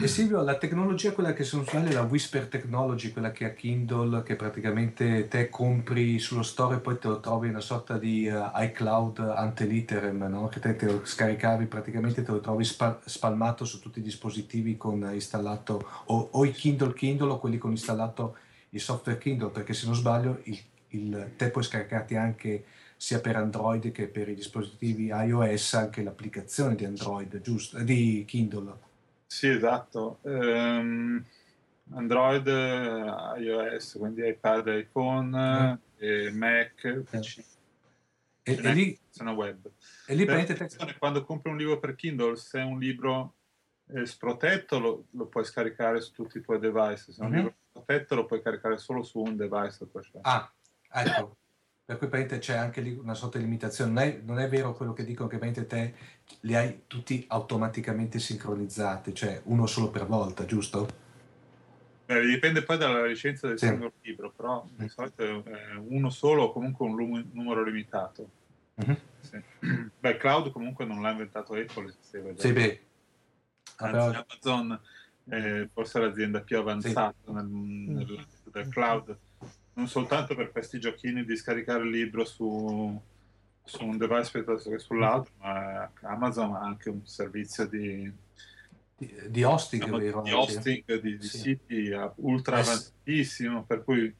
Speaker 2: E Silvio, la tecnologia, quella che sono usate, la Whisper Technology, quella che ha Kindle, che praticamente te compri sullo store e poi te lo trovi una sorta di uh, iCloud ante literem, no? che te, te, lo scaricavi praticamente, te lo trovi spa- spalmato su tutti i dispositivi con installato o, o, i Kindle Kindle o quelli con installato il software Kindle, perché se non sbaglio il, il, te puoi scaricarti anche sia per Android che per i dispositivi iOS anche l'applicazione di Android, giusto? Di Kindle.
Speaker 3: Sì, esatto. Um, Android, iOS, quindi iPad, iPhone, mm. e Mac, PC.
Speaker 2: E, e lì
Speaker 3: sono web.
Speaker 2: E lì prendete
Speaker 3: quando compri un libro per Kindle, se è un libro eh, sprotetto lo, lo, puoi scaricare su tutti i tuoi device, se è un mm-hmm. libro protetto lo puoi caricare solo su un device.
Speaker 2: Ah, ecco. Per cui praticamente c'è anche lì una sorta di limitazione. Non è, non è vero quello che dicono che praticamente te li hai tutti automaticamente sincronizzati, cioè uno solo per volta, giusto?
Speaker 3: Beh, dipende poi dalla licenza del sì. singolo libro, però di mm. solito è uno solo o comunque un lum- numero limitato. Mm-hmm. Sì. Beh, cloud comunque non l'ha inventato Apple,
Speaker 2: se sì, beh.
Speaker 3: Anzi, Amazon è forse l'azienda più avanzata sì. nel, nel, del cloud non soltanto per questi giochini di scaricare il libro su, su un device piuttosto che sull'altro, ma Amazon ha anche un servizio di,
Speaker 2: di, di hosting,
Speaker 3: diciamo, vero? Di hosting di, di sì. siti ultra avanzatissimo, per cui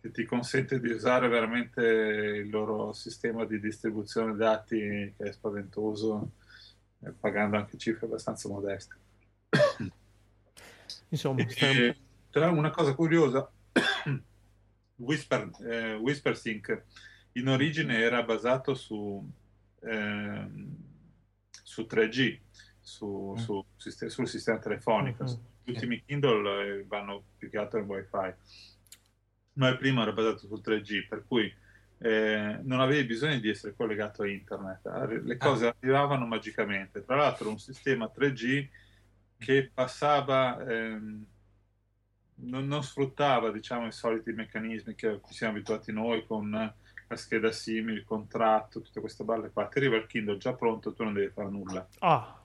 Speaker 3: che ti consente di usare veramente il loro sistema di distribuzione dati che è spaventoso, eh, pagando anche cifre abbastanza modeste.
Speaker 1: Insomma,
Speaker 3: e, tra una cosa curiosa Whisper, eh, WhisperSync in origine era basato su, eh, su 3G, su, mm. su, sul sistema telefonico. Mm-hmm. Gli ultimi Kindle eh, vanno più che altro in WiFi, ma il primo era basato sul 3G, per cui eh, non avevi bisogno di essere collegato a internet, le ah. cose ah. arrivavano magicamente. Tra l'altro un sistema 3G che passava... Ehm, non, non, sfruttava diciamo, i soliti meccanismi che a cui siamo abituati noi con la scheda SIM, il contratto, tutte queste balle qua. Ti arriva il Kindle già pronto, tu non devi fare nulla.
Speaker 1: Ah.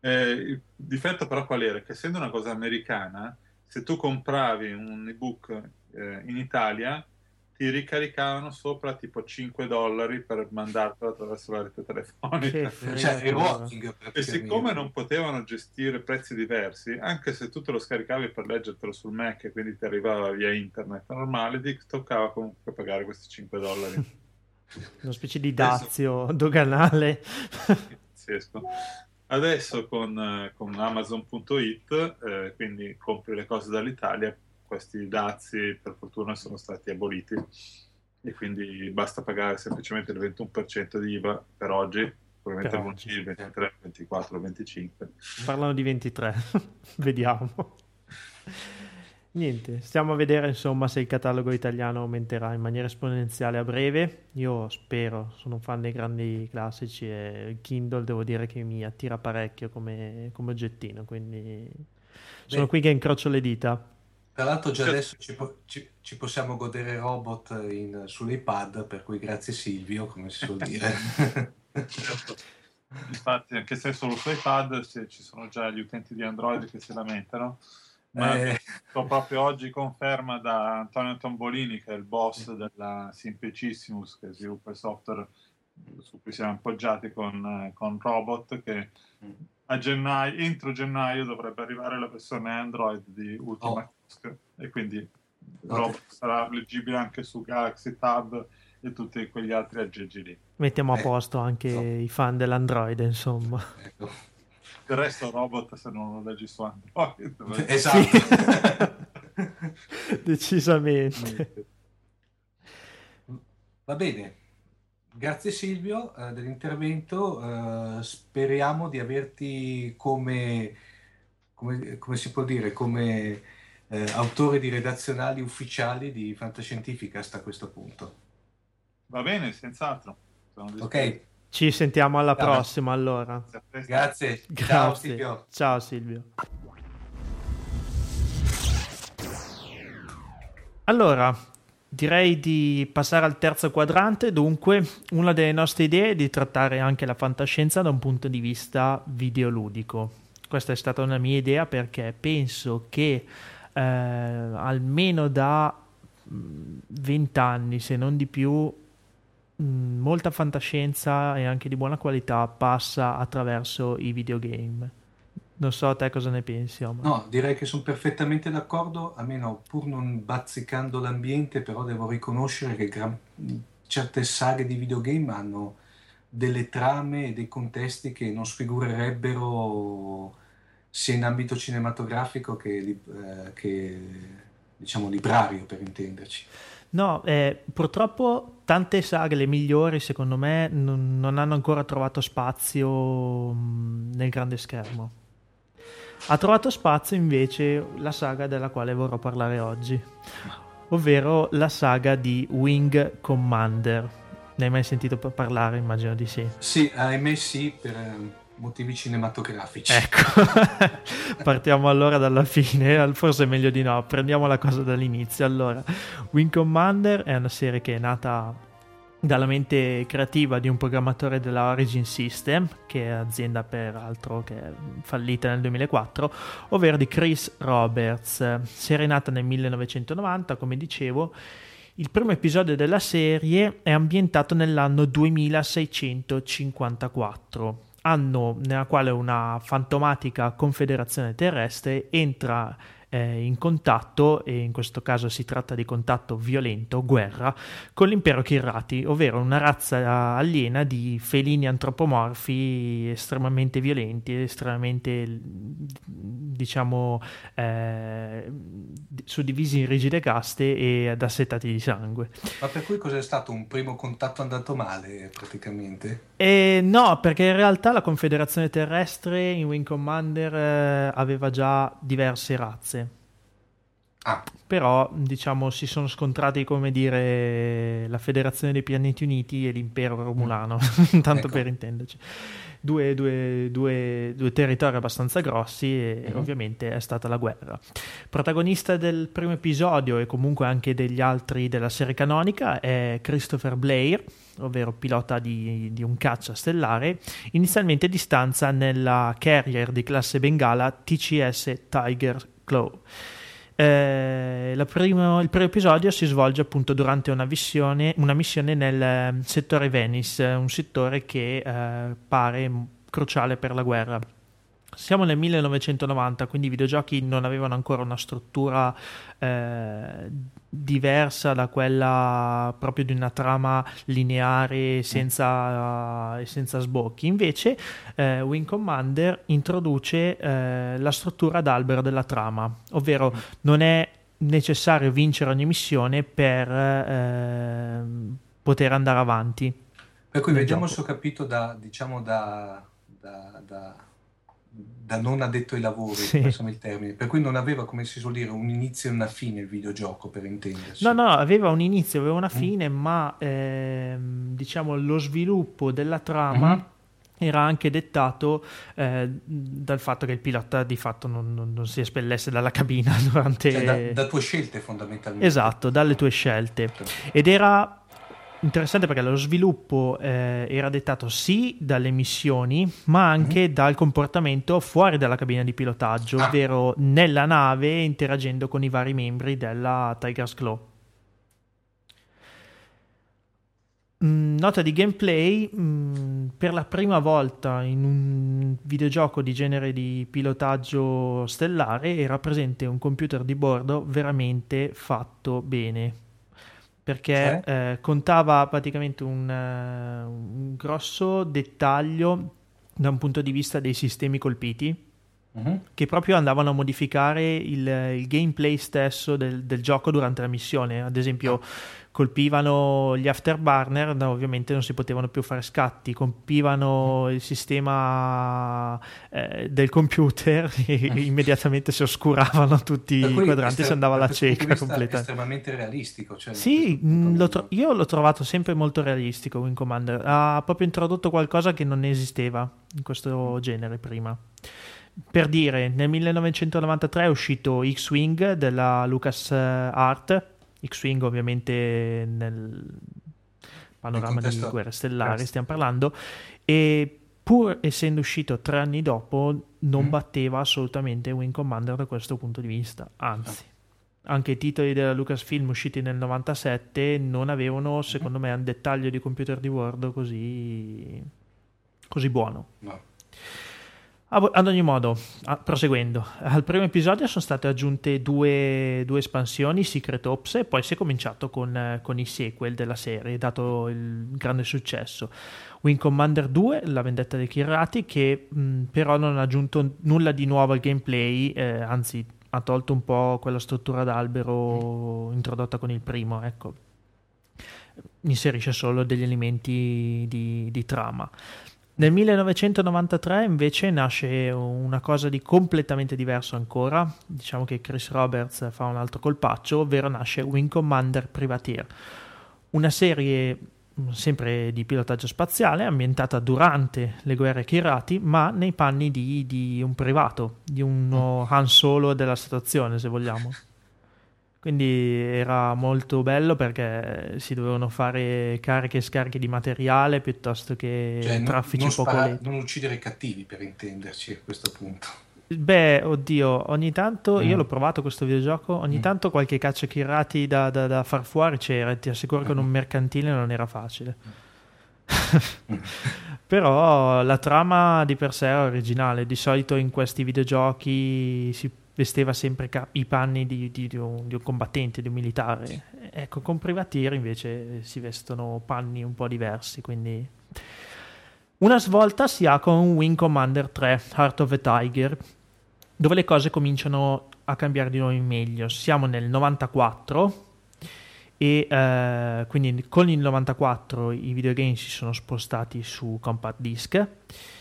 Speaker 3: Eh, il difetto però qual era? Che essendo una cosa americana, se tu compravi un ebook eh, in Italia, ti ricaricavano sopra tipo 5 dollari per mandartelo attraverso la rete telefonica.
Speaker 2: Cioè,
Speaker 3: e siccome non potevano gestire prezzi diversi, anche se tu te lo scaricavi per leggertelo sul Mac e quindi ti arrivava via internet normale, ti toccava comunque pagare questi 5 dollari.
Speaker 1: Una specie di dazio Adesso... doganale.
Speaker 3: Pazzesco. Adesso con, eh, con Amazon.it, eh, quindi compri le cose dall'Italia, questi dazi per fortuna sono stati aboliti e quindi basta pagare semplicemente il 21% di IVA per oggi, probabilmente il 23, il 24, il 25.
Speaker 1: Parlano di 23, vediamo. Niente, stiamo a vedere insomma se il catalogo italiano aumenterà in maniera esponenziale a breve. Io spero, sono un fan dei grandi classici e il Kindle devo dire che mi attira parecchio come, come oggettino, quindi sono Beh. qui che incrocio le dita.
Speaker 2: Tra l'altro già adesso ci, ci, ci possiamo godere robot in, sull'iPad, per cui grazie Silvio, come si suol dire.
Speaker 3: certo. Infatti, anche se solo su iPad se ci sono già gli utenti di Android che si lamentano. Ma eh... proprio oggi conferma da Antonio Tombolini, che è il boss della Simplicissimus, che sviluppa il software su cui siamo appoggiati con, con Robot, che mm. A gennaio, entro gennaio dovrebbe arrivare la versione Android di Ultima oh e quindi okay. sarà leggibile anche su Galaxy Tab e tutti quegli altri aggeggi lì.
Speaker 1: Mettiamo a eh, posto anche so. i fan dell'Android, insomma.
Speaker 3: Ecco. Il resto robot se non lo leggi su Android.
Speaker 2: Esatto.
Speaker 1: Decisamente.
Speaker 2: Va bene. Grazie Silvio eh, dell'intervento. Uh, speriamo di averti come come, come si può dire, come eh, autore di redazionali ufficiali di Fantascientificast a questo punto.
Speaker 3: Va bene, senz'altro.
Speaker 2: Ok.
Speaker 1: Ci sentiamo alla Ciao. prossima allora.
Speaker 2: Grazie.
Speaker 1: Grazie. Ciao Silvio. Ciao Silvio. Allora, direi di passare al terzo quadrante. Dunque, una delle nostre idee è di trattare anche la fantascienza da un punto di vista videoludico. Questa è stata una mia idea perché penso che eh, almeno da mm, vent'anni, se non di più, mm, molta fantascienza e anche di buona qualità passa attraverso i videogame. Non so te cosa ne pensi. Omar.
Speaker 2: No, direi che sono perfettamente d'accordo, almeno pur non bazzicando l'ambiente, però devo riconoscere che gran... certe saghe di videogame hanno delle trame e dei contesti che non sfigurerebbero sia in ambito cinematografico che, eh, che diciamo librario per intenderci.
Speaker 1: No, eh, purtroppo tante saghe, le migliori secondo me, non, non hanno ancora trovato spazio mh, nel grande schermo. Ha trovato spazio invece la saga della quale vorrò parlare oggi, ovvero la saga di Wing Commander. Ne hai mai sentito parlare? Immagino di sì.
Speaker 2: Sì, ahimè sì, per motivi cinematografici.
Speaker 1: Ecco, partiamo allora dalla fine, forse è meglio di no, prendiamo la cosa dall'inizio. Allora, Wing Commander è una serie che è nata dalla mente creativa di un programmatore della Origin System, che è azienda peraltro che è fallita nel 2004, ovvero di Chris Roberts. Serie nata nel 1990, come dicevo. Il primo episodio della serie è ambientato nell'anno 2654 anno nella quale una fantomatica confederazione terrestre entra eh, in contatto, e in questo caso si tratta di contatto violento, guerra, con l'impero Kirrati, ovvero una razza aliena di felini antropomorfi estremamente violenti, estremamente, diciamo, eh, suddivisi in rigide caste e ad assetati di sangue.
Speaker 2: Ma per cui cos'è stato un primo contatto andato male, praticamente?
Speaker 1: Eh, no, perché in realtà la Confederazione Terrestre in Wing Commander eh, aveva già diverse razze
Speaker 2: Ah.
Speaker 1: Però, diciamo, si sono scontrati, come dire, la Federazione dei Pianeti Uniti e l'impero romulano, mm. tanto ecco. per intenderci. Due, due, due, due, territori abbastanza grossi e mm-hmm. ovviamente è stata la guerra. Protagonista del primo episodio e comunque anche degli altri della serie canonica è Christopher Blair, ovvero pilota di, di un caccia stellare, inizialmente di stanza nella carrier di classe Bengala TCS Tiger Claw. Eh, primo, il primo episodio si svolge appunto durante una, visione, una missione nel ehm, settore Venice, un settore che eh, pare cruciale per la guerra. Siamo nel 1990, quindi i videogiochi non avevano ancora una struttura eh, diversa da quella proprio di una trama lineare senza, senza sbocchi. Invece, eh, Wing Commander introduce eh, la struttura d'albero della trama, ovvero non è necessario vincere ogni missione per eh, poter andare avanti.
Speaker 2: Per cui vediamo se ho capito da, diciamo da, da, da da non addetto ai lavori, sì. il termine, per cui non aveva, come si suol dire, un inizio e una fine il videogioco, per intendersi.
Speaker 1: No, no, aveva un inizio, aveva una mm. fine, mm. ma ehm, diciamo lo sviluppo della trama... Mm-hmm era anche dettato eh, dal fatto che il pilota di fatto non, non, non si espellesse dalla cabina durante...
Speaker 2: Cioè, da, da, tue scelte fondamentalmente.
Speaker 1: Esatto, dalle tue scelte. Ed era interessante perché lo sviluppo eh, era dettato sì dalle missioni, ma anche mm-hmm. dal comportamento fuori dalla cabina di pilotaggio, ah. ovvero nella nave interagendo con i vari membri della Tiger's Claw. Mm, nota di gameplay, mm, per la prima volta in un videogioco di genere di pilotaggio stellare era presente un computer di bordo veramente fatto bene perché eh? Eh, contava praticamente un, uh, un, grosso dettaglio da un punto di vista dei sistemi colpiti, uh-huh. che proprio andavano a modificare il, il gameplay stesso del, del, gioco durante la missione. Ad esempio, oh colpivano gli afterburner, no, ovviamente non si potevano più fare scatti, colpivano il sistema eh, del computer e immediatamente si oscuravano tutti i quadranti, si andava alla cieca completamente. È
Speaker 2: estremamente realistico. Cioè
Speaker 1: sì, mm, l'ho tro- io l'ho trovato sempre molto realistico Wing Commander, ha proprio introdotto qualcosa che non esisteva in questo genere prima. Per dire, nel 1993 è uscito X-Wing della Lucas Art X-Wing ovviamente nel panorama di Guerre Stellari stiamo parlando e pur essendo uscito tre anni dopo non mm. batteva assolutamente Wing Commander da questo punto di vista anzi ah. anche i titoli della Lucasfilm usciti nel 97 non avevano secondo me un dettaglio di computer di Word così così buono no. Ad ogni modo, proseguendo, al primo episodio sono state aggiunte due, due espansioni, Secret Ops, e poi si è cominciato con, con, i sequel della serie, dato il grande successo. Wing Commander 2, la vendetta dei Kirati, che mh, però non ha aggiunto nulla di nuovo al gameplay, eh, anzi ha tolto un po' quella struttura d'albero introdotta con il primo, ecco. Inserisce solo degli elementi di, di trama. Nel 1993 invece nasce una cosa di completamente diverso ancora, diciamo che Chris Roberts fa un altro colpaccio, ovvero nasce Wing Commander Privateer, una serie mm, sempre di pilotaggio spaziale ambientata durante le guerre Kirati ma nei panni di, di un privato, di uno Han Solo della situazione se vogliamo. Quindi era molto bello perché si dovevano fare cariche e scariche di materiale piuttosto che cioè, traffici non, non poco spara-
Speaker 2: Non uccidere i cattivi per intenderci a questo punto.
Speaker 1: Beh, oddio, ogni tanto, mm. io l'ho provato questo videogioco, ogni mm. tanto qualche caccia chirati da, da, da, far fuori c'era, ti assicuro che mm. con un mercantile non era facile. Mm. Però la trama di per sé è originale, di solito in questi videogiochi si vesteva sempre ca- i panni di, di, di, un, di, un, combattente, di un militare. Ecco, con Privateer invece si vestono panni un po' diversi, quindi... Una svolta si ha con Wing Commander 3, Heart of the Tiger, dove le cose cominciano a cambiare di nuovo in meglio. Siamo nel 94 e eh, quindi con il 94 i videogame si sono spostati su compact disc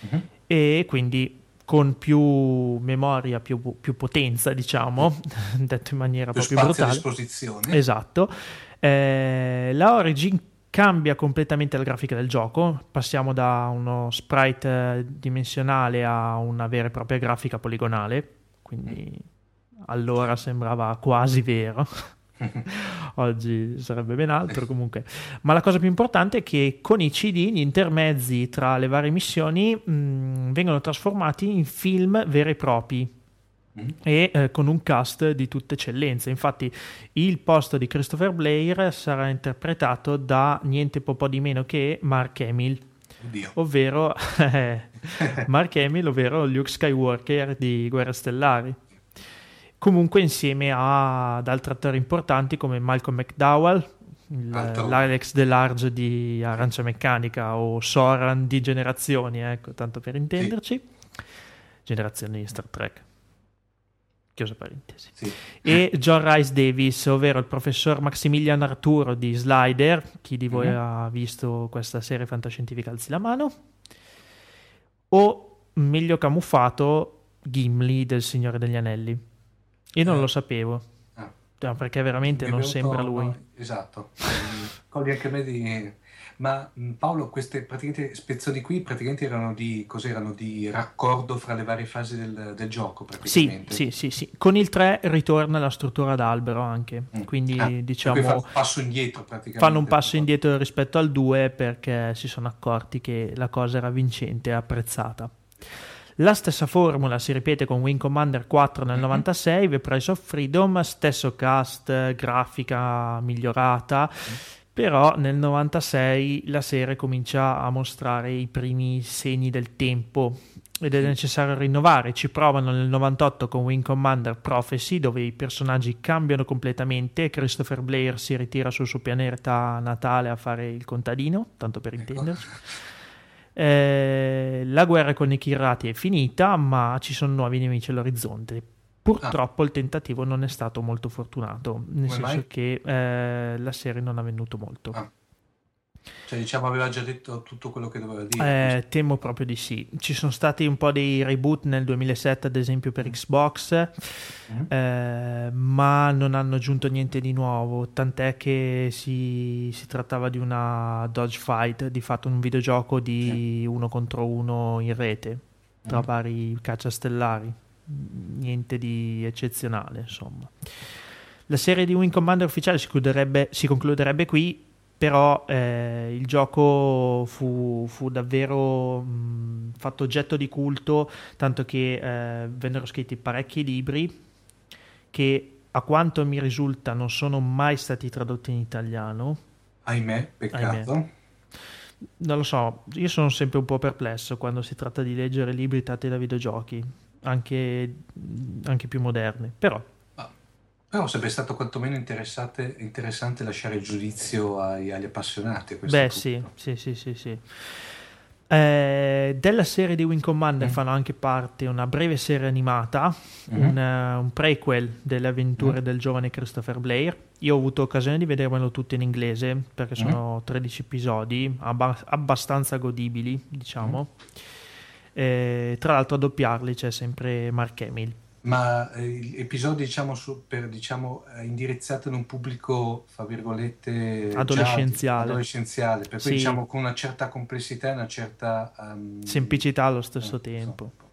Speaker 1: uh-huh. e quindi con più memoria, più, più potenza, diciamo, detto in maniera più proprio brutale.
Speaker 2: Esposizione.
Speaker 1: Esatto. Eh, la Origin cambia completamente la grafica del gioco, passiamo da uno sprite dimensionale a una vera e propria grafica poligonale, quindi mm. allora sembrava quasi vero. Oggi sarebbe ben altro comunque. Ma la cosa più importante è che con i CD gli intermezzi tra le varie missioni mh, mm, vengono trasformati in film veri e propri mm. e eh, con un cast di tutta eccellenza. Infatti, il posto di Christopher Blair sarà interpretato da niente po' di meno che Mark Hamill.
Speaker 2: Oddio.
Speaker 1: Ovvero Mark Hamill, ovvero Luke Skywalker di Guerre Stellari comunque insieme a, ad altri attori importanti come Malcolm McDowell, il, l'Alex DeLarge di Arancia Meccanica o Soran di Generazioni, ecco, tanto per intenderci. Sì. Generazioni di Star Trek. Chiusa parentesi. Sì. E John Rice Davis, ovvero il professor Maximilian Arturo di Slider. Chi di voi mm-hmm. ha visto questa serie fantascientifica alzi la mano. O meglio camuffato Gimli del Signore degli Anelli. Io non eh. lo sapevo. Ah. No, perché veramente non sembra lui. No,
Speaker 2: esatto. Cogli anche me di... Ma Paolo, queste praticamente spezzoni qui praticamente erano di, cos'erano, di raccordo fra le varie fasi del, del gioco?
Speaker 1: Sì, sì, sì, sì, Con il 3 ritorna la struttura d'albero anche, mm. quindi ah, diciamo...
Speaker 2: Fanno un passo indietro praticamente.
Speaker 1: Fanno un passo indietro rispetto al 2 perché si sono accorti che la cosa era vincente e apprezzata. La stessa formula si ripete con Wing Commander 4 nel 96, mhm. The Price of Freedom, stesso cast, grafica migliorata. Però nel 96 la serie comincia a mostrare i primi segni del tempo ed è necessario rinnovare. Ci provano nel 98 con Wing Commander Prophecy, dove i personaggi cambiano completamente Christopher Blair si ritira sul suo pianeta natale a fare il contadino, tanto per ecco. Eh, la guerra con i Kirati è finita, ma ci sono nuovi nemici all'orizzonte. Purtroppo ah. il tentativo non è stato molto fortunato, nel Come senso mai? che eh, la serie non ha venuto molto. Ah.
Speaker 2: Cioè, diciamo, aveva già detto tutto quello che doveva dire.
Speaker 1: Eh, temo proprio di sì. Ci sono stati un po' dei reboot nel 2007, ad esempio, per mm. Xbox, mm. eh, ma non hanno aggiunto niente di nuovo. Tant'è che si, si trattava di una Dodge Fight, di fatto un videogioco di sì. uno contro uno in rete, tra mm. vari cacciastellari. Niente di eccezionale, insomma. La serie di Wing Commander ufficiale si, si concluderebbe qui però eh, il gioco fu, fu davvero mh, fatto oggetto di culto, tanto che eh, vennero scritti parecchi libri che a quanto mi risulta non sono mai stati tradotti in italiano.
Speaker 2: Ahimè, peccato. Ahimè.
Speaker 1: Non lo so, io sono sempre un po' perplesso quando si tratta di leggere libri tratti da videogiochi, anche, anche più moderni, però
Speaker 2: però sarebbe stato quantomeno interessante lasciare il giudizio ai, agli appassionati.
Speaker 1: Beh, sì, sì, sì, sì, sì. Eh, della serie di Wing Commander mm. fanno anche parte una breve serie animata, mm-hmm. un, uh, un, prequel delle avventure mm. del giovane Christopher Blair. Io ho avuto occasione di vedermelo tutto in inglese perché mm. sono 13 episodi abba- abbastanza godibili, diciamo. Mm. Eh, tra l'altro a doppiarli c'è sempre Mark Hamill
Speaker 2: ma eh, episodi diciamo, su, per, diciamo eh, indirizzati ad un pubblico fra virgolette
Speaker 1: adolescenziale,
Speaker 2: già, adolescenziale. per cui sì. diciamo con una certa complessità e una certa um,
Speaker 1: semplicità allo stesso eh, tempo so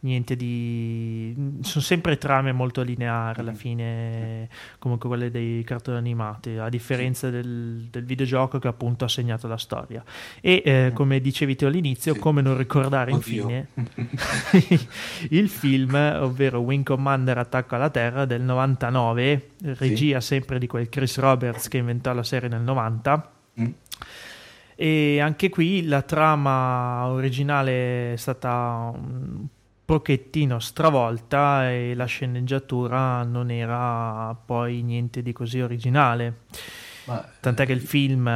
Speaker 1: niente di... sono sempre trame molto lineari alla mm. fine, comunque quelle dei cartoni animati, a differenza del, del videogioco che appunto ha segnato la storia. E eh, mm. come dicevi tu all'inizio, sì. come non ricordare Oddio. infine il film, ovvero Wing Commander Attacco alla Terra del 99, regia sì. sempre di quel Chris Roberts che inventò la serie nel 90. Mm. E anche qui la trama originale è stata un pochettino stravolta e la sceneggiatura non era poi niente di così originale. Ma, Tant'è che il film,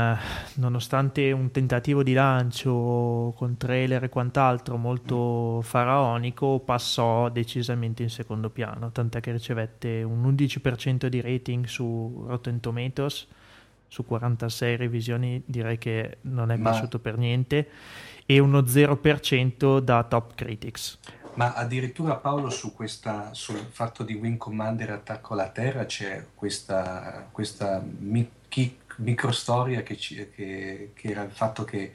Speaker 1: nonostante un tentativo di lancio con trailer e quant'altro molto faraonico, passò decisamente in secondo piano. Tant'è che ricevette un 11% di rating su Rotten Tomatoes, su 46 revisioni, direi che non è Ma... piaciuto per niente, e uno 0% da Top Critics.
Speaker 2: Ma addirittura Paolo su questa, sul fatto di Wing Commander attacco alla Terra c'è questa, questa mi, microstoria che, che, che, era il fatto che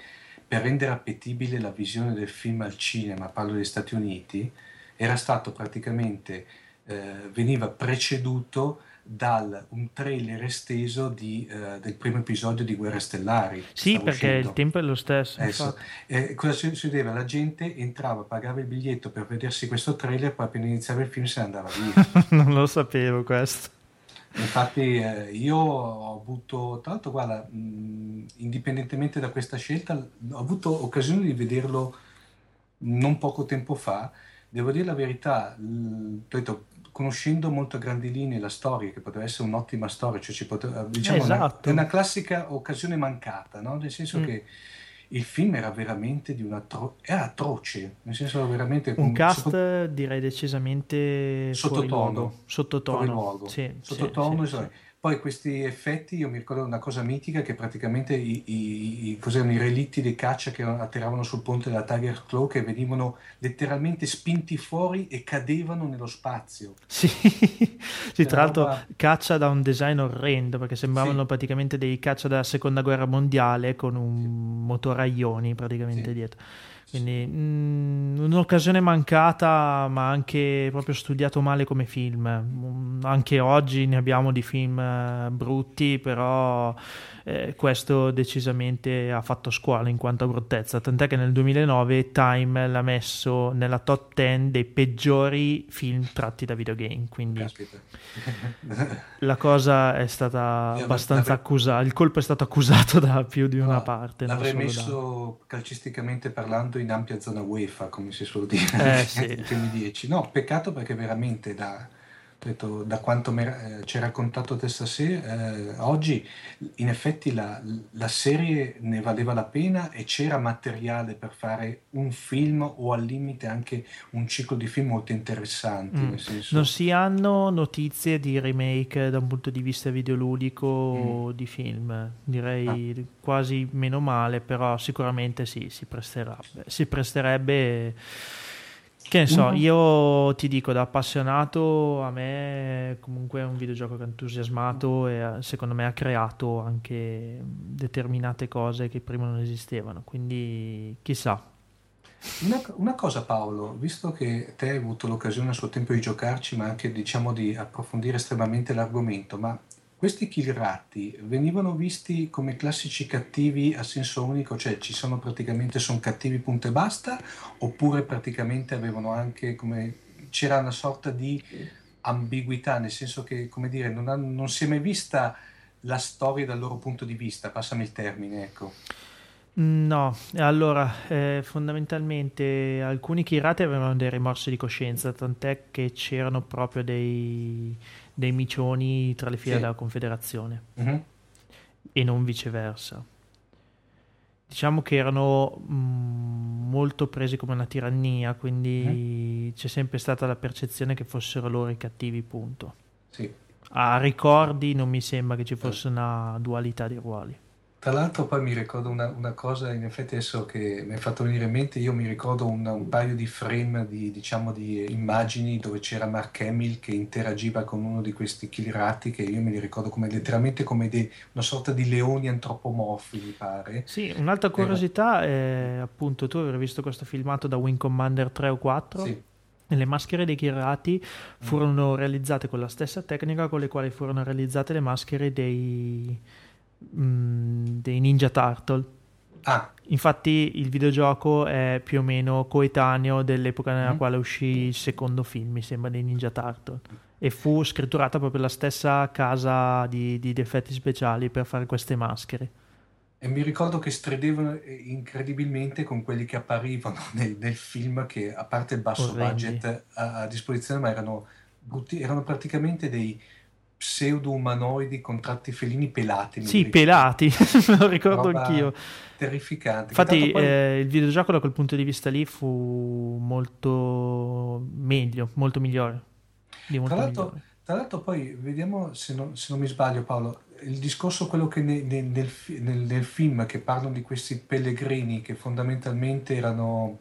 Speaker 2: per rendere appetibile la visione del film al cinema, parlo degli Stati Uniti, era stato praticamente, eh, veniva preceduto da un trailer esteso di, uh, del primo episodio di Guerre Stellari.
Speaker 1: Sì, perché uscendo. il tempo è lo stesso.
Speaker 2: Eh, cosa succedeva? La gente entrava, pagava il biglietto per vedersi questo trailer, poi appena iniziava il film se ne andava via.
Speaker 1: non lo sapevo questo.
Speaker 2: Infatti eh, io ho avuto, tra l'altro guarda, mh, indipendentemente da questa scelta, ho avuto occasione di vederlo non poco tempo fa, devo dire la verità, l- detto, conoscendo molto a grandi linee la storia, che poteva essere un'ottima storia, cioè poteva, diciamo esatto. una, una classica occasione mancata, no? nel senso mm. che il film era veramente di una tro- era atroce, nel senso veramente
Speaker 1: un cast sotto... direi decisamente
Speaker 2: sottotono,
Speaker 1: sottotono,
Speaker 2: sì, sottotono, sì, sì, poi questi effetti, io mi ricordo una cosa mitica che praticamente i, i, i, cos'erano, i relitti di caccia che atterravano sul ponte della Tiger Claw che venivano letteralmente spinti fuori e cadevano nello spazio.
Speaker 1: Sì, sì tra l'altro roba... caccia da un design orrendo perché sembravano sì. praticamente dei caccia della seconda guerra mondiale con un motore a ioni praticamente sì. dietro. Quindi mh, mm, un'occasione mancata, ma anche proprio studiato male come film. Mm, anche oggi ne abbiamo di film eh, brutti, però eh, questo decisamente ha fatto scuola in quanto a bruttezza, tant'è che nel 2009 Time l'ha messo nella top 10 dei peggiori film tratti da videogame, quindi la cosa è stata Io abbastanza accusata, il colpo è stato accusato da più di una no, parte.
Speaker 2: L'avrei messo da... calcisticamente parlando in ampia zona UEFA, come si suol dire, eh, sì. 10. No, peccato perché veramente da detto, da quanto eh, ci hai raccontato te stasera, eh, oggi in effetti la, la, serie ne valeva la pena e c'era materiale per fare un film o al limite anche un ciclo di film molto interessanti. Mm.
Speaker 1: Non si hanno notizie di remake da un punto di vista videoludico mm. di film, direi ah. quasi meno male, però sicuramente sì, si presterebbe. Si presterebbe che ne so, io ti dico da appassionato, a me comunque è un videogioco che ha entusiasmato e secondo me ha creato anche determinate cose che prima non esistevano, quindi chissà.
Speaker 2: Una, una, cosa Paolo, visto che te hai avuto l'occasione a suo tempo di giocarci, ma anche diciamo di approfondire estremamente l'argomento, ma questi Kilratti venivano visti come classici cattivi a senso unico, cioè ci sono praticamente sono cattivi punto e basta, oppure praticamente avevano anche come c'era una sorta di ambiguità, nel senso che, come dire, non, ha, non si è mai vista la storia dal loro punto di vista, passami il termine, ecco.
Speaker 1: No, allora eh, fondamentalmente alcuni Kirati avevano dei rimorsi di coscienza, tant'è che c'erano proprio dei, dei micioni tra le file sì. della Confederazione mm-hmm. e non viceversa. Diciamo che erano mh, mm, molto presi come una tirannia, quindi mm-hmm. c'è sempre stata la percezione che fossero loro i cattivi, punto.
Speaker 2: Sì.
Speaker 1: A ricordi non mi sembra che ci fosse una dualità di ruoli.
Speaker 2: Tra l'altro poi mi ricordo una, una, cosa, in effetti adesso che mi hai fatto venire in mente, io mi ricordo un, un paio di frame di, diciamo, di immagini dove c'era Mark Hamill che interagiva con uno di questi killerati che io me li ricordo come letteralmente come dei, una sorta di leoni antropomorfi, mi pare.
Speaker 1: Sì, un'altra curiosità è appunto, tu avevi visto questo filmato da Wing Commander 3 o 4?
Speaker 2: Sì.
Speaker 1: Le maschere dei Kirati furono mm. realizzate con la stessa tecnica con le quali furono realizzate le maschere dei mh, mm, dei Ninja Turtle.
Speaker 2: Ah.
Speaker 1: Infatti il videogioco è più o meno coetaneo dell'epoca nella mm. quale uscì il secondo film, mi sembra, dei Ninja Turtle. E fu scritturata proprio la stessa casa di, di effetti speciali per fare queste maschere.
Speaker 2: E mi ricordo che stridevano incredibilmente con quelli che apparivano nel, nel film, che a parte il basso Orrendi. budget a, a, disposizione, ma erano, erano praticamente dei, pseudo-umanoidi con tratti felini pelati.
Speaker 1: Sì, pelati, me lo ricordo
Speaker 2: Roba
Speaker 1: anch'io.
Speaker 2: Terrificante.
Speaker 1: Infatti poi... eh, il videogioco da quel punto di vista lì fu molto meglio, molto migliore.
Speaker 2: Molto tra, l'altro, migliore. tra, l'altro, poi vediamo se non, se non, mi sbaglio Paolo, il discorso quello che ne, ne, nel, nel, nel, film che parlano di questi pellegrini che fondamentalmente erano,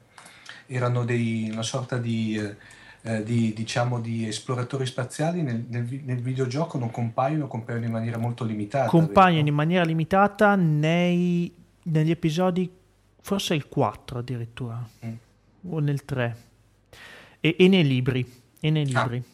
Speaker 2: erano dei, una sorta di... Eh, eh, di, diciamo, di esploratori spaziali nel, nel, nel, videogioco non compaiono, compaiono in maniera molto limitata.
Speaker 1: Compaiono vero? in maniera limitata nei, negli episodi, forse il 4 addirittura, mm. o nel 3, e, e, nei libri. E nei ah, libri. Ah.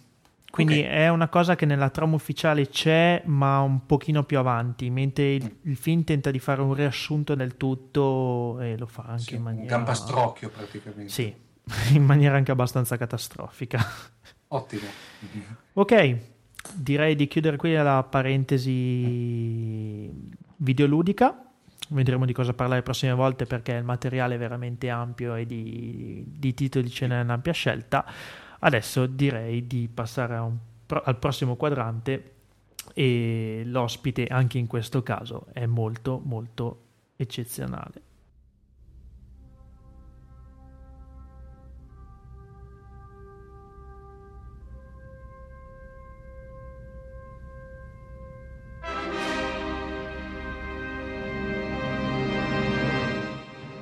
Speaker 1: Quindi okay. è una cosa che nella trama ufficiale c'è, ma un pochino più avanti, mentre il, mm. il, film tenta di fare un riassunto del tutto e lo fa anche sì, in maniera... Un
Speaker 2: gampastrocchio praticamente.
Speaker 1: Sì, in maniera anche abbastanza catastrofica.
Speaker 2: Ottimo.
Speaker 1: Ok, direi di chiudere qui la parentesi videoludica. Vedremo di cosa parlare le prossime volte perché il materiale è veramente ampio e di, di titoli ce n'è un'ampia scelta. Adesso direi di passare un, al prossimo quadrante e l'ospite anche in questo caso è molto molto eccezionale.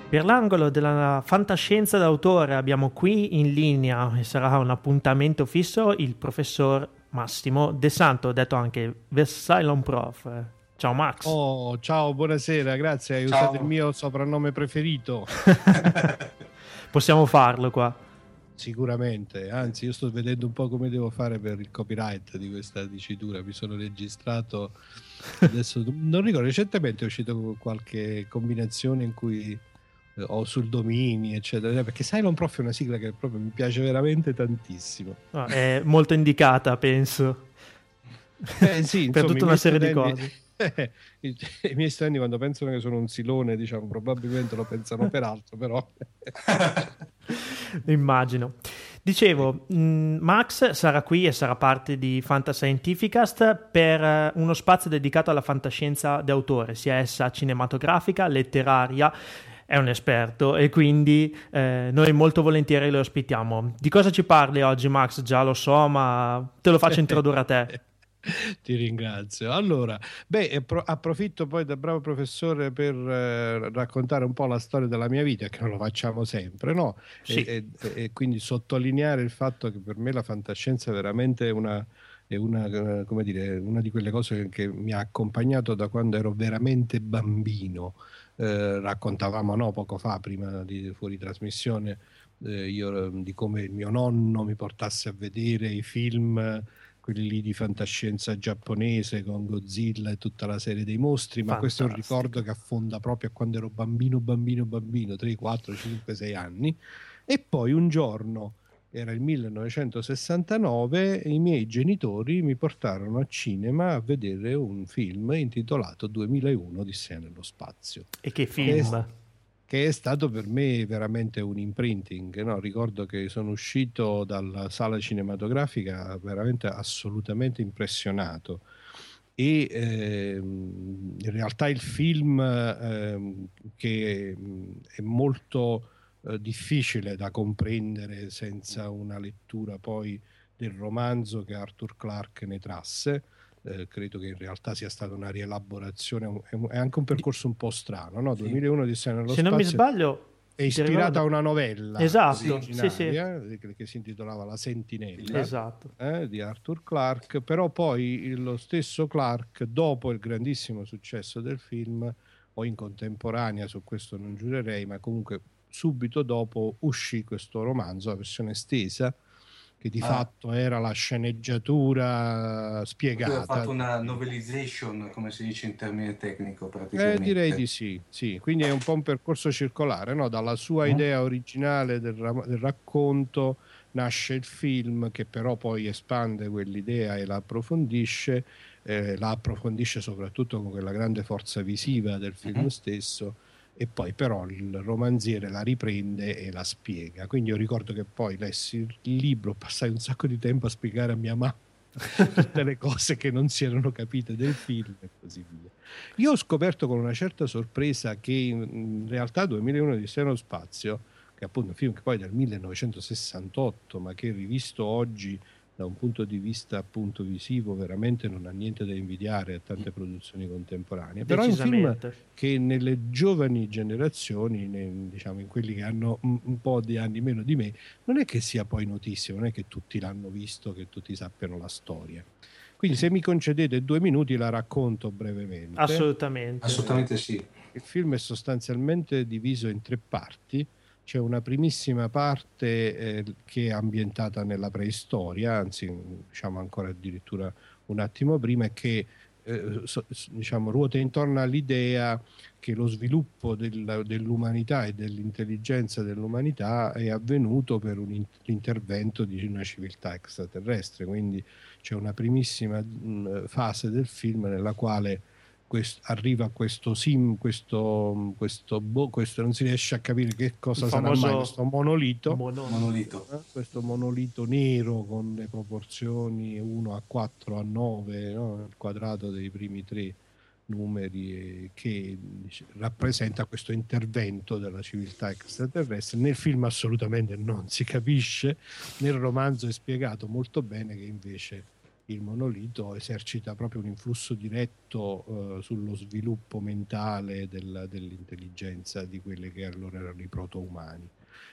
Speaker 1: Per l'angolo della fantascienza d'autore abbiamo qui in linea, e sarà un appuntamento fisso, il professor Massimo De Santo, detto anche Versailon Prof. Ciao Max.
Speaker 4: Oh, ciao, buonasera, grazie, hai ciao. usato il mio soprannome preferito.
Speaker 1: Possiamo farlo qua.
Speaker 4: Sicuramente, anzi io sto vedendo un po' come devo fare per il copyright di questa dicitura, mi sono registrato adesso, non ricordo, recentemente è uscito qualche combinazione in cui o sul domini, eccetera, perché Cylon Prof è una sigla che proprio mi piace veramente tantissimo.
Speaker 1: Ah, è molto indicata, penso.
Speaker 4: Eh, sì,
Speaker 1: per tutta una serie studenti, di cose.
Speaker 4: I, I, miei studenti quando pensano che sono un silone, diciamo, probabilmente lo pensano per altro, però...
Speaker 1: Immagino. Dicevo, Max sarà qui e sarà parte di Fantascientificast per eh, uno spazio dedicato alla fantascienza d'autore, sia essa cinematografica, letteraria è un esperto e quindi eh, noi molto volentieri lo ospitiamo. Di cosa ci parli oggi Max? Già lo so, ma te lo faccio introdurre a te.
Speaker 4: Ti ringrazio. Allora, beh, approfitto poi del bravo professore per eh, raccontare un po' la storia della mia vita, che non lo facciamo sempre, no?
Speaker 1: Sì.
Speaker 4: E, e, e, quindi sottolineare il fatto che per me la fantascienza è veramente una, è una, eh, come dire, una di quelle cose che mi ha accompagnato da quando ero veramente bambino. Eh, raccontavamo no, poco fa, prima di fuori trasmissione, eh, io, di come il mio nonno mi portasse a vedere i film quelli lì di fantascienza giapponese con Godzilla e tutta la serie dei mostri, ma questo è un ricordo che affonda proprio a quando ero bambino, bambino, bambino, 3, 4, 5, 6 anni. E poi un giorno, era il 1969, i miei genitori mi portarono a cinema a vedere un film intitolato 2001 di Sé nello spazio.
Speaker 1: E che film?
Speaker 4: che è stato per me veramente un imprinting. No? Ricordo che sono uscito dalla sala cinematografica veramente assolutamente impressionato. E ehm, in realtà il film ehm, che è molto eh, difficile da comprendere senza una lettura poi del romanzo che Arthur Clarke ne trasse eh, credo che in realtà sia stata una rielaborazione, è, anche un percorso un po' strano, no? 2001 di
Speaker 1: Se
Speaker 4: spazio.
Speaker 1: non mi sbaglio
Speaker 4: è ispirata a una novella
Speaker 1: esatto, sì, sì.
Speaker 4: Che, che, si intitolava La Sentinella
Speaker 1: esatto.
Speaker 4: eh, di Arthur Clarke, però poi lo stesso Clarke, dopo il grandissimo successo del film, o in contemporanea, su questo non giurerei, ma comunque subito dopo uscì questo romanzo, la versione estesa, che di ah. fatto era la sceneggiatura spiegata. Ha
Speaker 2: fatto una novelization, come si dice in termine tecnico, praticamente.
Speaker 4: Eh, direi di sì, sì, quindi è un po' un percorso circolare, no? dalla sua mm. idea originale del, del, racconto nasce il film che però poi espande quell'idea e la approfondisce, eh, la approfondisce soprattutto con quella grande forza visiva del film mm-hmm. stesso e poi però il romanziere la riprende e la spiega. Quindi io ricordo che poi lessi il libro, passai un sacco di tempo a spiegare a mia mamma tutte le cose che non si erano capite del film e così via. Io ho scoperto con una certa sorpresa che in realtà 2001 di Seno Spazio, che è appunto un film che poi è del 1968, ma che rivisto oggi da un punto di vista appunto visivo veramente non ha niente da invidiare a tante produzioni contemporanee. Però è un film che nelle giovani generazioni ne, diciamo in quelli che hanno un, un, po' di anni meno di me non è che sia poi notissimo non è che tutti l'hanno visto che tutti sappiano la storia. Quindi se mi concedete due minuti la racconto brevemente.
Speaker 1: Assolutamente.
Speaker 2: Assolutamente sì.
Speaker 4: Il film è sostanzialmente diviso in tre parti c'è una primissima parte eh, che è ambientata nella preistoria, anzi diciamo ancora addirittura un attimo prima, e che eh, so, diciamo, ruota intorno all'idea che lo sviluppo del, dell'umanità e dell'intelligenza dell'umanità è avvenuto per un intervento di una civiltà extraterrestre. Quindi c'è una primissima mh, fase del film nella quale questo, arriva questo sim, questo, questo, boh, questo, non si riesce a capire che cosa sarà mai questo monolito,
Speaker 2: Mono, monolito.
Speaker 4: Eh, questo monolito nero con le proporzioni 1 a 4 a 9, no? il quadrato dei primi tre numeri che rappresenta questo intervento della civiltà extraterrestre. Nel film assolutamente non si capisce, nel romanzo è spiegato molto bene che invece il monolito esercita proprio un influsso diretto eh, sullo sviluppo mentale del, dell'intelligenza di quelli che allora erano i proto-umani.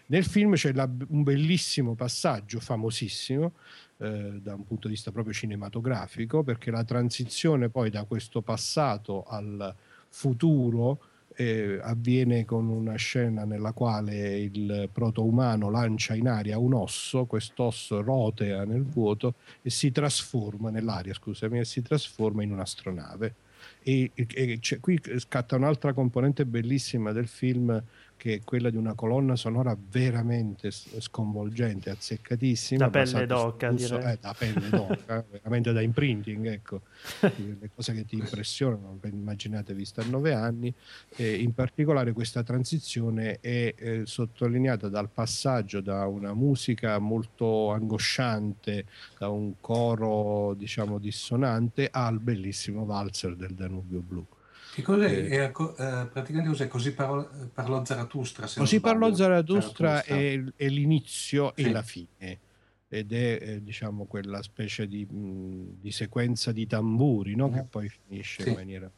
Speaker 4: Nel film c'è la, un bellissimo passaggio, famosissimo, eh, da un punto di vista proprio cinematografico, perché la transizione poi da questo passato al futuro eh, avviene con una scena nella quale il proto-umano lancia in aria un osso, quest'osso rotea nel vuoto e si trasforma nell'aria, scusami, e si trasforma in un'astronave. E, e qui scatta un'altra componente bellissima del film che è quella di una colonna sonora veramente sconvolgente, azzeccatissima.
Speaker 1: Da pelle d'oca,
Speaker 4: direi. Eh, da pelle d'oca, veramente da imprinting, ecco. le cose che ti impressionano, immaginate vista a nove anni. E in particolare questa transizione è eh, sottolineata dal passaggio da una musica molto angosciante, da un coro diciamo dissonante, al bellissimo valzer del Danubio Blu.
Speaker 2: Che cos'è? Eh, eh, praticamente cos'è? Così parlò, parlò Zarathustra.
Speaker 4: Così parlò Zarathustra, è, è, l'inizio sì. e la fine. Ed è eh, diciamo quella specie di, mh, di, sequenza di tamburi no? mm. che poi finisce sì. in maniera.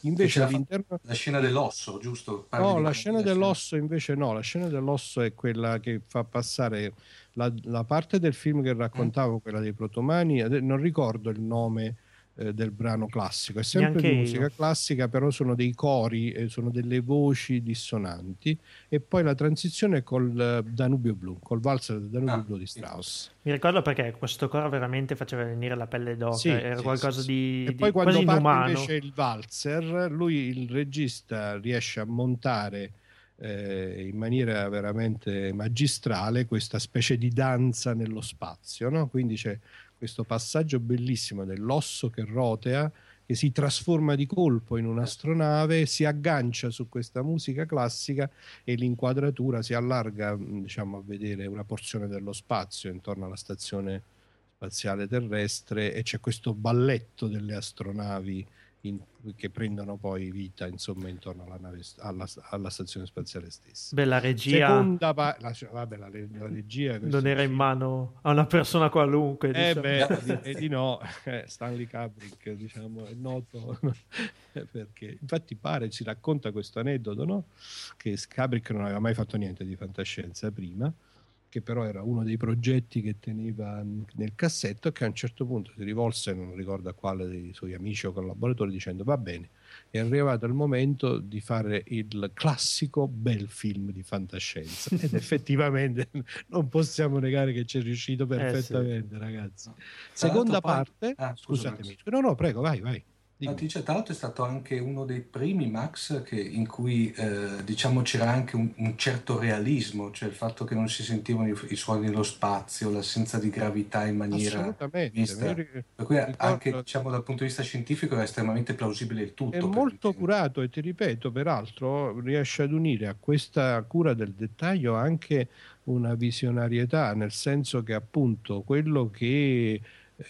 Speaker 2: Invece la, all'interno... la scena dell'osso, giusto?
Speaker 4: Parli no, la scena dell'osso invece no, la scena dell'osso è quella che fa passare la, la parte del film che raccontavo, mm. quella dei protomani, non ricordo il nome eh, del brano classico. È sempre di musica classica, però sono dei cori, eh, sono delle voci dissonanti. E poi la transizione col uh, Danubio Blu, col valzer del Danubio ah, Blu di Strauss.
Speaker 1: Mi ricordo perché questo coro veramente faceva venire la pelle d'oca, sì, era sì, qualcosa sì, di.
Speaker 4: E poi
Speaker 1: di,
Speaker 4: quando parte
Speaker 1: inumano.
Speaker 4: invece il valzer, lui, il regista, riesce a montare. Eh, in maniera veramente magistrale questa specie di danza nello spazio, no? quindi c'è questo passaggio bellissimo dell'osso che rotea, che si trasforma di colpo in un'astronave, si aggancia su questa musica classica e l'inquadratura si allarga diciamo, a vedere una porzione dello spazio intorno alla stazione spaziale terrestre e c'è questo balletto delle astronavi in, che prendono poi vita insomma intorno alla, nave, alla, alla stazione spaziale stessa.
Speaker 1: Beh, la regia,
Speaker 4: Seconda pa- la, vabbè, la, la regia
Speaker 1: non era in mano a una persona qualunque.
Speaker 4: Eh diciamo. beh, di, di no, eh, Stanley Kubrick diciamo, è noto perché infatti pare, si racconta questo aneddoto, no? che Kubrick non aveva mai fatto niente di fantascienza prima che però era uno dei progetti che teneva nel cassetto e che a un certo punto si rivolse, non ricordo a quale dei suoi amici o collaboratori, dicendo va bene, è arrivato il momento di fare il classico bel film di fantascienza ed effettivamente non possiamo negare che ci è riuscito perfettamente eh sì. ragazzi. Seconda parte, ah, scusatemi, no no prego vai vai.
Speaker 2: Dice, tra l'altro è stato anche uno dei primi Max che, in cui eh, diciamo c'era anche un, un, certo realismo, cioè il fatto che non si sentivano i, i suoni nello spazio, l'assenza di gravità in maniera vista. Per cui ricordo... anche diciamo, dal punto di vista scientifico è estremamente plausibile il tutto.
Speaker 4: È molto curato e ti ripeto, peraltro riesce ad unire a questa cura del dettaglio anche una visionarietà, nel senso che appunto quello che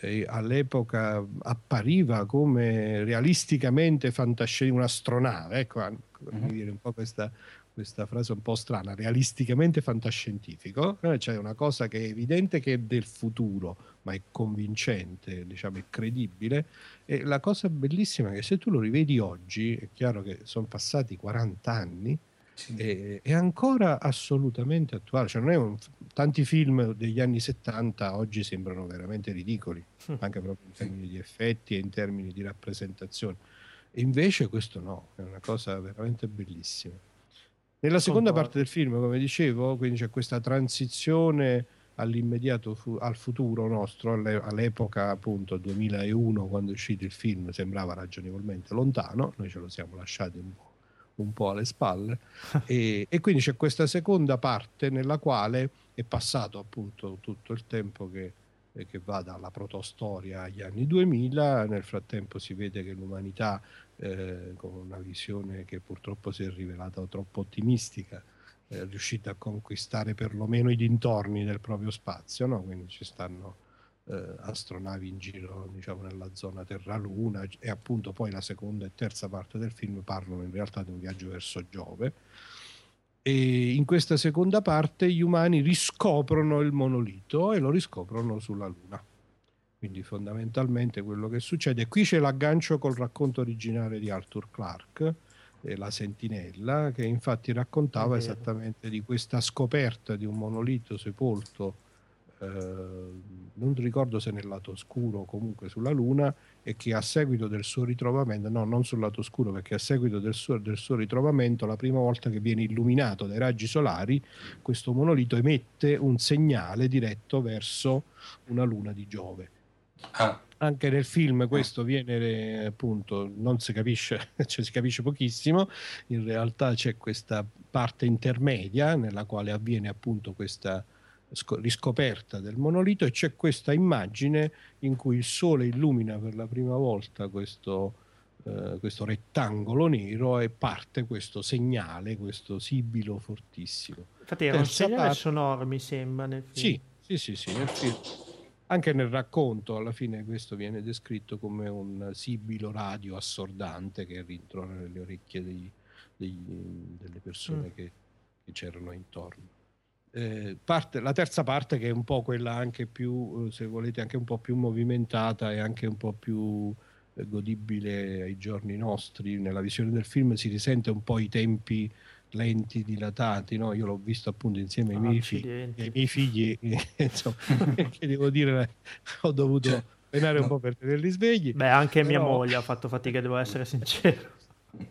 Speaker 4: eh, all'epoca appariva come realisticamente fantascientifico, un'astronave, ecco, mm-hmm. dire un po' questa, questa frase un po' strana, realisticamente fantascientifico, eh, c'è una cosa che è evidente che è del futuro, ma è convincente, diciamo, è credibile. E la cosa bellissima è che se tu lo rivedi oggi, è chiaro che sono passati 40 anni, sì. è, è, ancora assolutamente attuale. Cioè, un, tanti film degli anni 70 oggi sembrano veramente ridicoli, mm. anche proprio in termini di effetti e in termini di rappresentazione. E invece questo no, è una cosa veramente bellissima. Nella seconda parte del film, come dicevo, quindi c'è questa transizione all'immediato fu- al futuro nostro, all'epoca appunto 2001 quando è uscito il film sembrava ragionevolmente lontano, noi ce lo siamo lasciati un po' un po' alle spalle e, e, quindi c'è questa seconda parte nella quale è passato appunto tutto il tempo che, che va dalla protostoria agli anni 2000 nel frattempo si vede che l'umanità eh, con una visione che purtroppo si è rivelata troppo ottimistica è riuscita a conquistare perlomeno i dintorni del proprio spazio no? quindi ci stanno eh, astronavi in giro diciamo, nella zona Terra-Luna e appunto poi la seconda e terza parte del film parlano in realtà di un viaggio verso Giove e in questa seconda parte gli umani riscoprono il monolito e lo riscoprono sulla Luna. Quindi fondamentalmente quello che succede, qui c'è l'aggancio col racconto originale di Arthur Clarke, eh, La Sentinella, che infatti raccontava esattamente di questa scoperta di un monolito sepolto non ricordo se nel lato oscuro o comunque sulla Luna, e che a seguito del suo ritrovamento, no, non sul lato oscuro, perché a seguito del suo, del suo ritrovamento, la prima volta che viene illuminato dai raggi solari, questo monolito emette un segnale diretto verso una luna di Giove. Ah. Anche nel film questo viene appunto, non si capisce, cioè si capisce pochissimo, in realtà c'è questa parte intermedia nella quale avviene appunto questa riscoperta del monolito e c'è questa immagine in cui il sole illumina per la prima volta questo, eh, questo rettangolo nero e parte questo segnale, questo sibilo fortissimo.
Speaker 1: Infatti era un segnale parte... sonoro, mi sembra, nel film.
Speaker 4: Sì, sì, sì, sì nel film. Anche nel racconto, alla fine, questo viene descritto come un sibilo radio assordante che rintrona nelle orecchie dei, dei, delle persone mm. che, che, c'erano intorno. Eh, parte, la terza parte, che è un po' quella anche più, eh, se volete, anche un po' più movimentata e anche un po' più godibile ai giorni nostri. Nella visione del film si risente un po' i tempi lenti, dilatati. No? Io l'ho visto appunto insieme ai, miei, figli, ai miei figli, insomma, che devo dire, ho dovuto cioè, penare un po' per tenerli svegli.
Speaker 1: Beh, anche Però... mia moglie ha fatto fatica, devo essere sincero.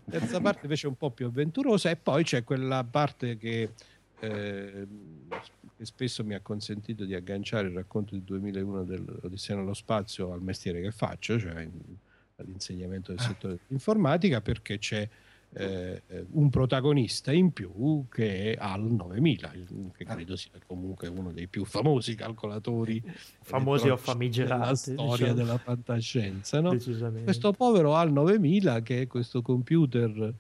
Speaker 4: Terza parte invece è un po' più avventurosa e poi c'è quella parte che, eh, che spesso mi ha consentito di agganciare il racconto del 2001 dell'Odissea nello spazio al mestiere che faccio, cioè all'insegnamento del ah. settore dell'informatica perché c'è eh, un protagonista in più che è HAL 9000 che ah. credo sia comunque uno dei più famosi calcolatori
Speaker 1: famosi o famigerati
Speaker 4: della storia diciamo. della fantascienza no? questo povero HAL 9000 che è questo computer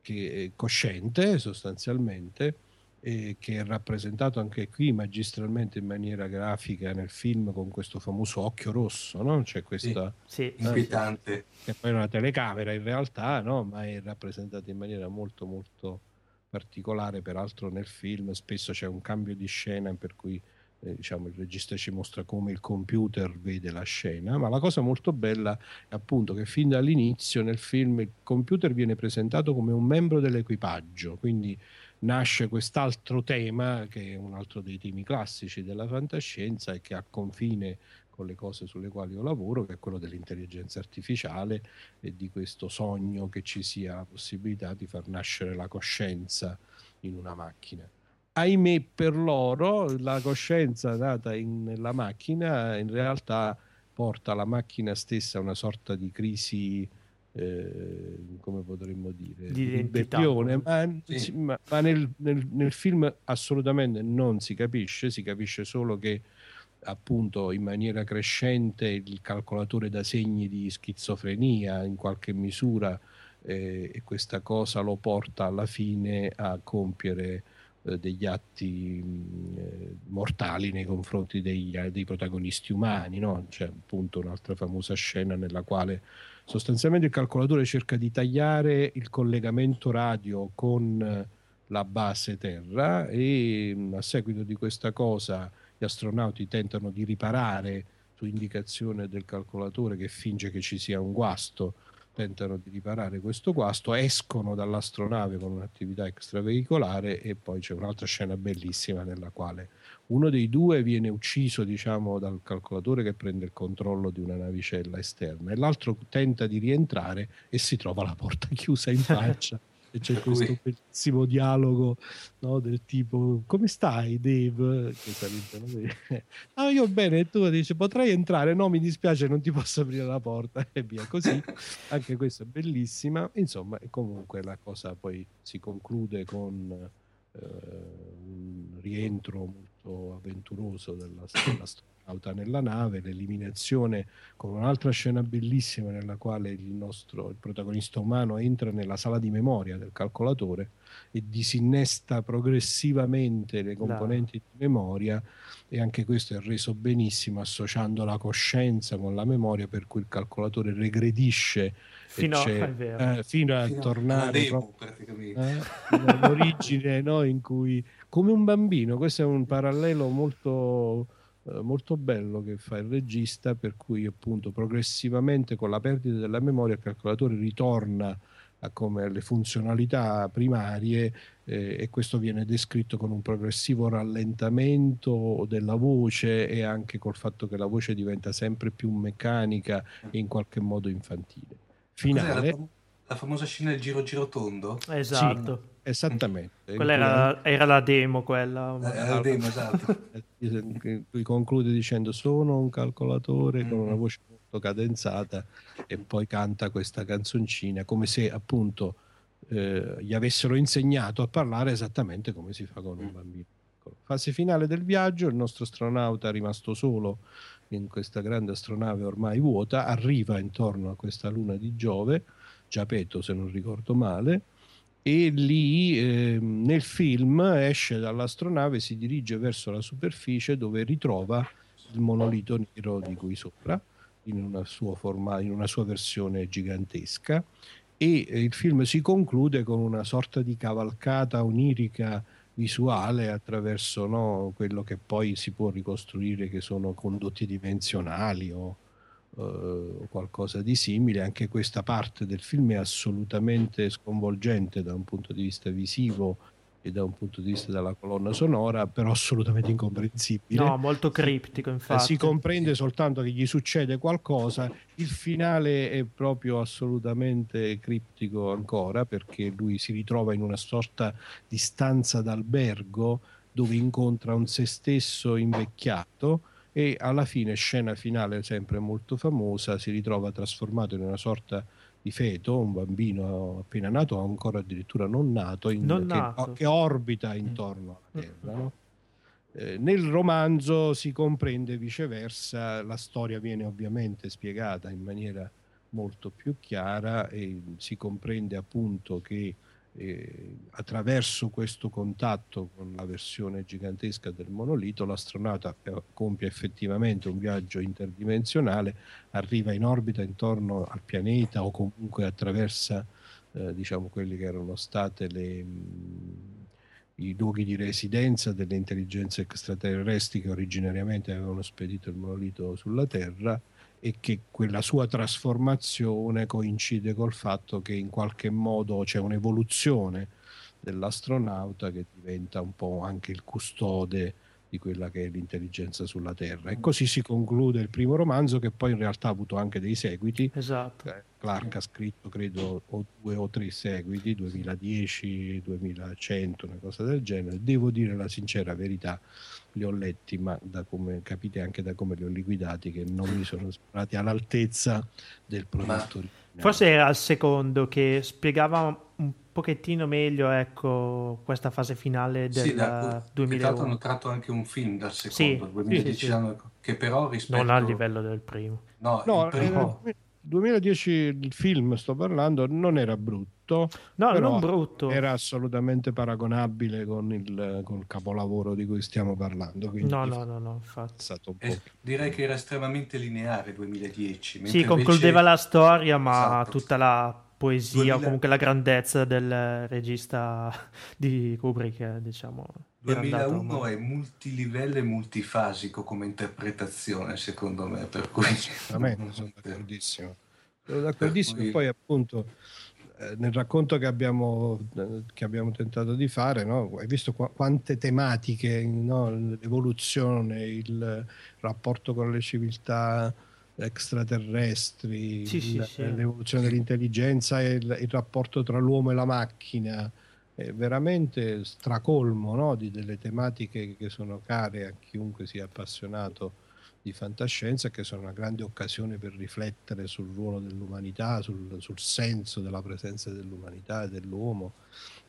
Speaker 4: che è cosciente sostanzialmente eh, che è rappresentato anche qui magistralmente in maniera grafica nel film con questo famoso occhio rosso, no? C'è questa
Speaker 2: sì, sì. inquietante
Speaker 4: che poi è una telecamera in realtà, no? Ma è rappresentata in maniera molto molto particolare, peraltro nel film spesso c'è un cambio di scena per cui eh, diciamo, il regista ci mostra come il computer vede la scena, ma la cosa molto bella è appunto che fin dall'inizio nel film il computer viene presentato come un membro dell'equipaggio, quindi nasce quest'altro tema che è un altro dei temi classici della fantascienza e che ha confine con le cose sulle quali io lavoro, che è quello dell'intelligenza artificiale e di questo sogno che ci sia la possibilità di far nascere la coscienza in una macchina. Ahimè per loro la coscienza data in, nella macchina in realtà porta la macchina stessa a una sorta di crisi eh, come potremmo dire,
Speaker 1: di ribellione,
Speaker 4: ma, sì. ma, ma nel, nel, nel, film assolutamente non si capisce, si capisce solo che appunto in maniera crescente il calcolatore dà segni di schizofrenia in qualche misura eh, e questa cosa lo porta alla fine a compiere eh, degli atti mh, eh, mortali nei confronti dei, dei protagonisti umani, no? c'è appunto un'altra famosa scena nella quale sostanzialmente il calcolatore cerca di tagliare il collegamento radio con la base terra e a seguito di questa cosa gli astronauti tentano di riparare su indicazione del calcolatore che finge che ci sia un guasto. Tentano di riparare questo guasto, escono dall'astronave con un'attività extraveicolare e poi c'è un'altra scena bellissima nella quale uno dei due viene ucciso diciamo, dal calcolatore che prende il controllo di una navicella esterna e l'altro tenta di rientrare e si trova la porta chiusa in faccia e c'è questo bellissimo dialogo no, del tipo come stai Dave? Che ah, io bene e tu? Dici potrei entrare? No mi dispiace non ti posso aprire la porta. E via così. Anche questa è bellissima. Insomma comunque la cosa poi si conclude con eh, un rientro avventuroso della, dell'astronauta nella nave, l'eliminazione con un'altra scena bellissima nella quale il nostro il protagonista umano entra nella sala di memoria del calcolatore e disinnesta progressivamente le componenti no. di memoria e anche questo è reso benissimo associando la coscienza con la memoria per cui il calcolatore regredisce
Speaker 1: fino,
Speaker 4: eh, fino a fino tornare demo, eh, all'origine no, in cui come un bambino questo è un parallelo molto eh, molto bello che fa il regista per cui appunto progressivamente con la perdita della memoria il calcolatore ritorna a come alle funzionalità primarie eh, e questo viene descritto con un progressivo rallentamento della voce e anche col fatto che la voce diventa sempre più meccanica e in qualche modo infantile finale.
Speaker 2: La, famosa scena del giro giro tondo?
Speaker 1: Esatto.
Speaker 4: Sì, Esattamente.
Speaker 1: Quella era, era, la demo, quella.
Speaker 2: Eh, era la demo, esatto.
Speaker 4: Lui conclude dicendo sono un calcolatore mm-hmm. con una mm. voce molto cadenzata e poi canta questa canzoncina come se appunto eh, gli avessero insegnato a parlare esattamente come si fa con un mm. bambino. Fase finale del viaggio, il nostro astronauta rimasto solo in questa grande astronave ormai vuota arriva intorno a questa luna di Giove, Giapeto se non ricordo male, e lì eh, nel film esce dall'astronave, si dirige verso la superficie dove ritrova il monolito nero di cui sopra in una sua, forma, in una sua versione gigantesca. E eh, il film si conclude con una sorta di cavalcata onirica visuale attraverso no, quello che poi si può ricostruire che sono condotti dimensionali o o qualcosa di simile. Anche questa parte del film è assolutamente sconvolgente da un punto di vista visivo e da un punto di vista della colonna sonora, però assolutamente incomprensibile.
Speaker 1: No, molto criptico, infatti.
Speaker 4: Si comprende soltanto che gli succede qualcosa, il finale è proprio assolutamente criptico ancora, perché lui si ritrova in una sorta di stanza d'albergo dove incontra un se stesso invecchiato e alla fine, scena finale sempre molto famosa, si ritrova trasformato in una sorta di feto, un bambino appena nato, o ancora addirittura non nato, in,
Speaker 1: non
Speaker 4: che,
Speaker 1: nato.
Speaker 4: che, orbita intorno alla Terra. No? Eh, nel romanzo si comprende viceversa, la storia viene ovviamente spiegata in maniera molto più chiara e si comprende appunto che eh, attraverso questo contatto con la versione gigantesca del monolito l'astronauta compie effettivamente un viaggio interdimensionale, arriva in orbita intorno al pianeta o comunque attraversa eh, diciamo quelli che erano state le, mh, i luoghi di residenza delle intelligenze extraterrestri che originariamente avevano spedito il monolito sulla Terra e che quella sua trasformazione coincide col fatto che in qualche modo c'è un'evoluzione dell'astronauta che diventa un po' anche il custode di quella che è l'intelligenza sulla Terra. E così si conclude il primo romanzo che poi in realtà ha avuto anche dei seguiti.
Speaker 1: Esatto.
Speaker 4: Eh, Clark ha scritto credo o due o tre seguiti, 2010, 2100, una cosa del genere. Devo dire la sincera verità, li ho letti, ma da come capite anche da come li ho liquidati, che non mi sono sembrati all'altezza del prodotto. Ma...
Speaker 1: Forse era il secondo che spiegava un pochettino meglio ecco, questa fase finale del sì, da, 2001.
Speaker 2: hanno tratto anche un film dal secondo, sì, 2010, sì, sì, che però rispetto...
Speaker 1: Non al livello del primo.
Speaker 4: No, no il primo... 2010 il film, sto parlando, non era brutto.
Speaker 1: No, non brutto.
Speaker 4: Era assolutamente paragonabile con il, con il capolavoro di cui stiamo parlando.
Speaker 1: No, no, no, no, infatti.
Speaker 2: Eh, direi che era estremamente lineare 2010.
Speaker 1: Sì, concludeva la storia, ma esatto. tutta la poesia 2000... o comunque la grandezza del regista di Kubrick, diciamo.
Speaker 2: 2001 è multilivello e multifasico come interpretazione, secondo me, per cui...
Speaker 4: Veramente, sono d'accordissimo. Sono d'accordissimo, cui... poi appunto eh, nel racconto che abbiamo, eh, che abbiamo, tentato di fare, no? hai visto qu- quante tematiche, no? l'evoluzione, il rapporto con le civiltà extraterrestri,
Speaker 1: sì, il, sì,
Speaker 4: l'evoluzione sì. dell'intelligenza e il, il, rapporto tra l'uomo e la macchina. È veramente stracolmo no? di delle tematiche che sono care a chiunque sia appassionato di fantascienza che sono una grande occasione per riflettere sul ruolo dell'umanità, sul, sul senso della presenza dell'umanità e dell'uomo.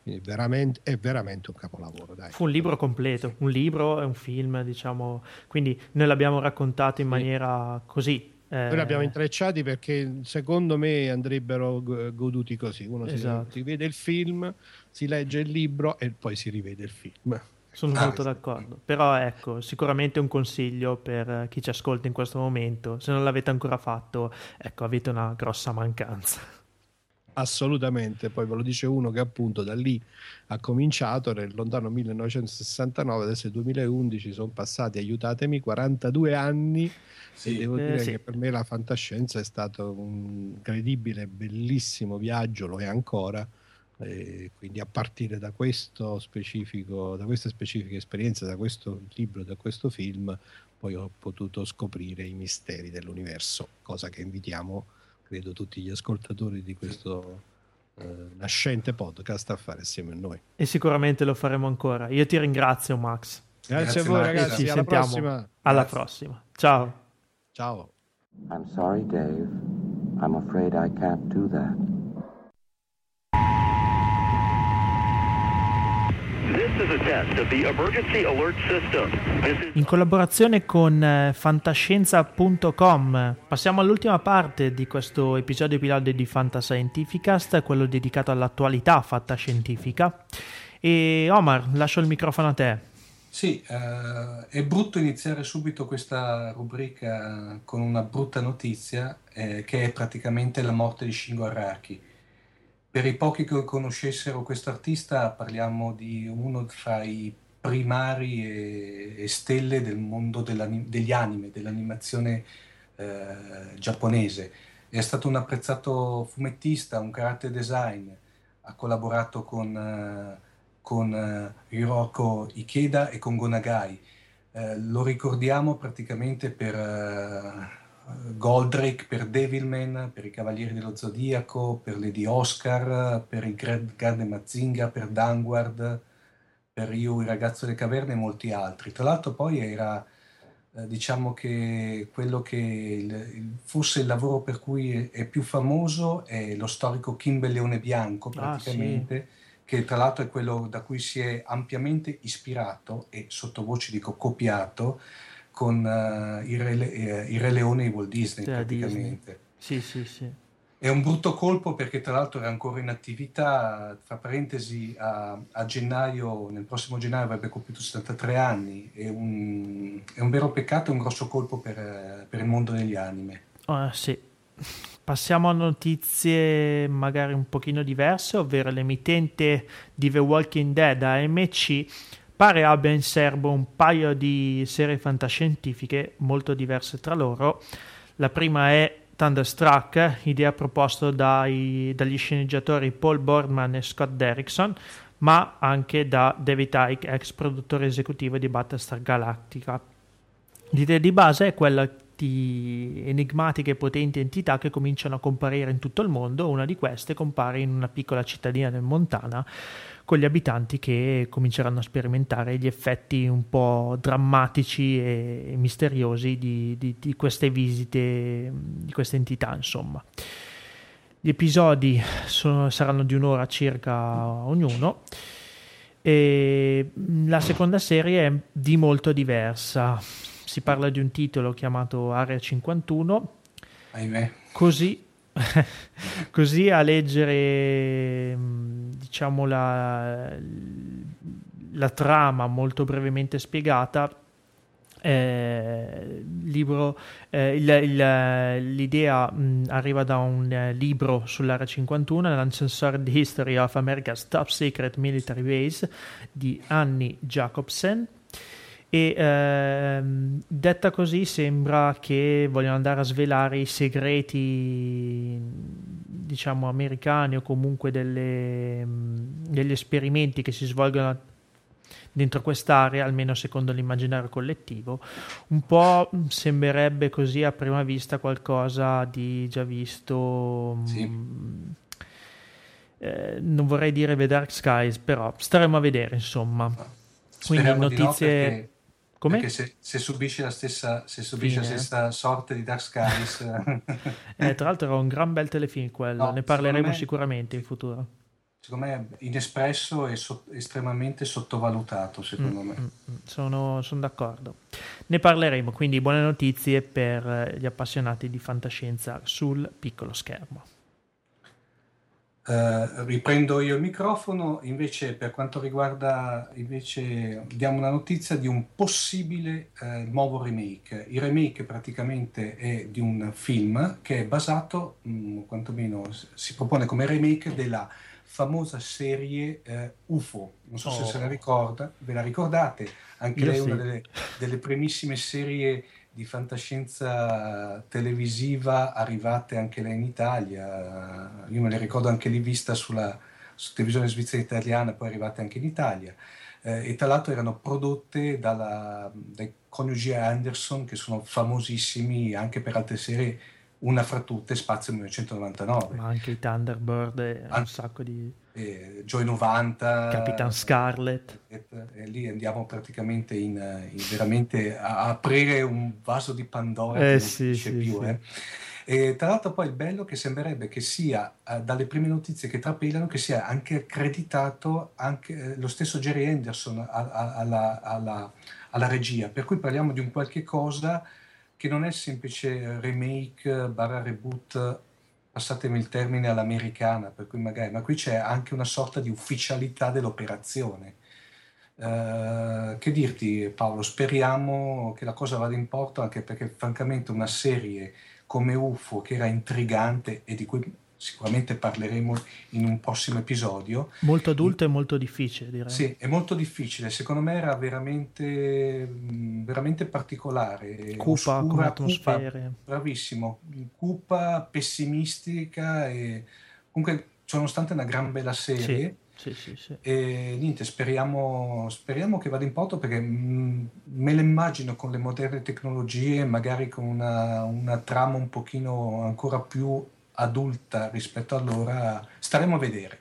Speaker 4: È veramente, è veramente, un capolavoro. Dai.
Speaker 1: Fu un libro completo, un libro e un film, diciamo. Quindi noi l'abbiamo raccontato in maniera così
Speaker 4: eh... Noi li abbiamo intrecciati perché secondo me andrebbero goduti così. Uno esatto. si, vede il film, si legge il libro e poi si rivede il film.
Speaker 1: Sono ah, molto d'accordo. Però ecco, sicuramente un consiglio per chi ci ascolta in questo momento. Se non l'avete ancora fatto, ecco, avete una grossa mancanza.
Speaker 4: Assolutamente, poi ve lo dice uno che appunto da lì ha cominciato nel lontano 1969, adesso è 2011, sono passati, aiutatemi, 42 anni sì. e devo eh, dire sì. che per me la fantascienza è stato un incredibile, bellissimo viaggio, lo è ancora. E quindi a partire da questo specifico, da questa specifica esperienza, da questo libro, da questo film, poi ho potuto scoprire i misteri dell'universo, cosa che invitiamo credo tutti gli ascoltatori di questo eh, nascente podcast a fare assieme a noi.
Speaker 1: E sicuramente lo faremo ancora. Io ti ringrazio, Max.
Speaker 4: Grazie, Grazie a voi, ragazzi. Ci alla prossima.
Speaker 1: Alla prossima. Ciao.
Speaker 4: Ciao.
Speaker 5: I'm sorry, Dave. I'm afraid I can't do that.
Speaker 1: In collaborazione con eh, fantascienza.com passiamo all'ultima parte di questo episodio pilota di Fantascientificast, quello dedicato all'attualità fantascientifica. E Omar, lascio il microfono a te.
Speaker 2: Sì, eh, è brutto iniziare subito questa rubrica con una brutta notizia, eh, che è praticamente la morte di Shingo Araki per i pochi che conoscessero questo artista, parliamo di uno fra i primari e, e stelle del mondo degli anime, dell'animazione eh, giapponese. È stato un apprezzato fumettista, un character design, ha collaborato con, eh, con eh, Hiroko Ikeda e con Gonagai. Eh, lo ricordiamo praticamente per eh, Goldrake per Devilman, per i Cavalieri dello Zodiaco, per Lady Oscar, per il Grande Mazinga, per Danguard, per Io, il ragazzo delle caverne e molti altri. Tra l'altro poi era, eh, diciamo che quello che il, fosse il lavoro per cui è, più famoso è lo storico Kimber Leone Bianco, praticamente. Ah, sì che tra l'altro è quello da cui si è ampiamente ispirato e sottovoce dico copiato con uh, il, Re, uh, il, Re, Leone di Walt Disney Della praticamente.
Speaker 1: Disney. Sì, sì, sì.
Speaker 2: È un brutto colpo perché tra l'altro era ancora in attività, tra parentesi a, a gennaio, nel prossimo gennaio avrebbe compiuto 73 anni, è un, è un vero peccato, è un grosso colpo per, per il mondo degli anime.
Speaker 1: Uh, sì. Passiamo a notizie magari un pochino diverse, ovvero l'emittente di The Walking Dead AMC pare abbia in serbo un paio di serie fantascientifiche molto diverse tra loro. La prima è Thunderstruck, idea proposta dai, dagli sceneggiatori Paul Boardman e Scott Derrickson, ma anche da David Icke, ex produttore esecutivo di Battlestar Galactica. L'idea di base è quella di enigmatiche e potenti entità che cominciano a comparire in tutto il mondo. Una di queste compare in una piccola cittadina del Montana con gli abitanti che cominceranno a sperimentare gli effetti un po' drammatici e misteriosi di, di, di queste visite, di queste entità, insomma. Gli episodi sono, saranno di un'ora circa ognuno e la seconda serie è di molto diversa. Si parla di un titolo chiamato Area 51.
Speaker 2: Ahimè.
Speaker 1: Così Così a leggere mm, diciamo la, la trama molto brevemente spiegata eh, libro, eh, il, il, l'idea mh, mm, arriva da un eh, libro sull'area 51, l'Uncensored History of America's Top Secret Military Base di Annie Jacobsen e ehm, detta così sembra che vogliono andare a svelare i segreti diciamo americani o comunque delle, degli esperimenti che si svolgono dentro quest'area, almeno secondo l'immaginario collettivo. Un po' sembrerebbe così a prima vista qualcosa di già visto.
Speaker 2: Sì. Mh,
Speaker 1: eh, non vorrei dire The Dark Skies, però staremo a vedere, insomma.
Speaker 2: Quindi notizie come? Perché se, se, subisce la stessa, se subisce la stessa sorte di Dark Skies...
Speaker 1: eh, tra l'altro era un gran bel telefilm quello, no, ne parleremo me, sicuramente in futuro.
Speaker 2: Secondo me inespresso e so, estremamente sottovalutato, secondo mm, me. Mm,
Speaker 1: mm, sono, sono, d'accordo. Ne parleremo, quindi buone notizie per gli appassionati di fantascienza sul piccolo schermo.
Speaker 2: Uh, riprendo io il microfono, invece per quanto riguarda, invece diamo una notizia di un possibile uh, nuovo remake. Il remake praticamente è di un film che è basato, mh, mm, quantomeno si propone come remake della famosa serie uh, UFO. Non so oh. se se la ricorda, ve la ricordate? Anche io lei è sì. una delle, delle primissime serie di fantascienza televisiva arrivate anche lei in Italia. Io me le ricordo anche lì vista sulla, su televisione svizzera italiana, poi arrivate anche in Italia. Eh, e tra l'altro erano prodotte dalla, dai coniugi Anderson, che sono famosissimi anche per altre serie una fra tutte Spazio 1999.
Speaker 1: Ma anche i Thunderbird e An- un sacco di...
Speaker 2: Eh, Joy 90.
Speaker 1: Capitan Scarlet.
Speaker 2: E, e, lì andiamo praticamente in, in veramente a aprire un vaso di Pandora
Speaker 1: eh,
Speaker 2: che
Speaker 1: sì,
Speaker 2: non
Speaker 1: sì,
Speaker 2: più.
Speaker 1: sì.
Speaker 2: Eh. E tra l'altro poi il bello che sembrerebbe che sia, eh, dalle prime notizie che trapelano, che sia anche accreditato anche, eh, lo stesso Jerry Henderson a, a, alla, alla, alla, regia, per cui parliamo di un qualche cosa che non è semplice remake barra reboot, passatemi il termine all'americana, per cui magari, ma qui c'è anche una sorta di ufficialità dell'operazione. Uh, che dirti Paolo, speriamo che la cosa vada in porto anche perché francamente una serie come UFO che era intrigante e di cui sicuramente parleremo in un prossimo episodio.
Speaker 1: Molto adulto e molto difficile, direi.
Speaker 2: Sì, è molto difficile. Secondo me era veramente, veramente particolare.
Speaker 1: Cupa
Speaker 2: oscura,
Speaker 1: come atmosfere.
Speaker 2: Cupa, bravissimo, cupa, pessimistica e comunque, nonostante una gran bella serie.
Speaker 1: Sì. Sì, sì, sì.
Speaker 2: E niente, speriamo, speriamo, che vada in porto perché mh, me lo immagino con le moderne tecnologie, magari con una, una, trama un pochino ancora più adulta rispetto allora. Staremo a vedere.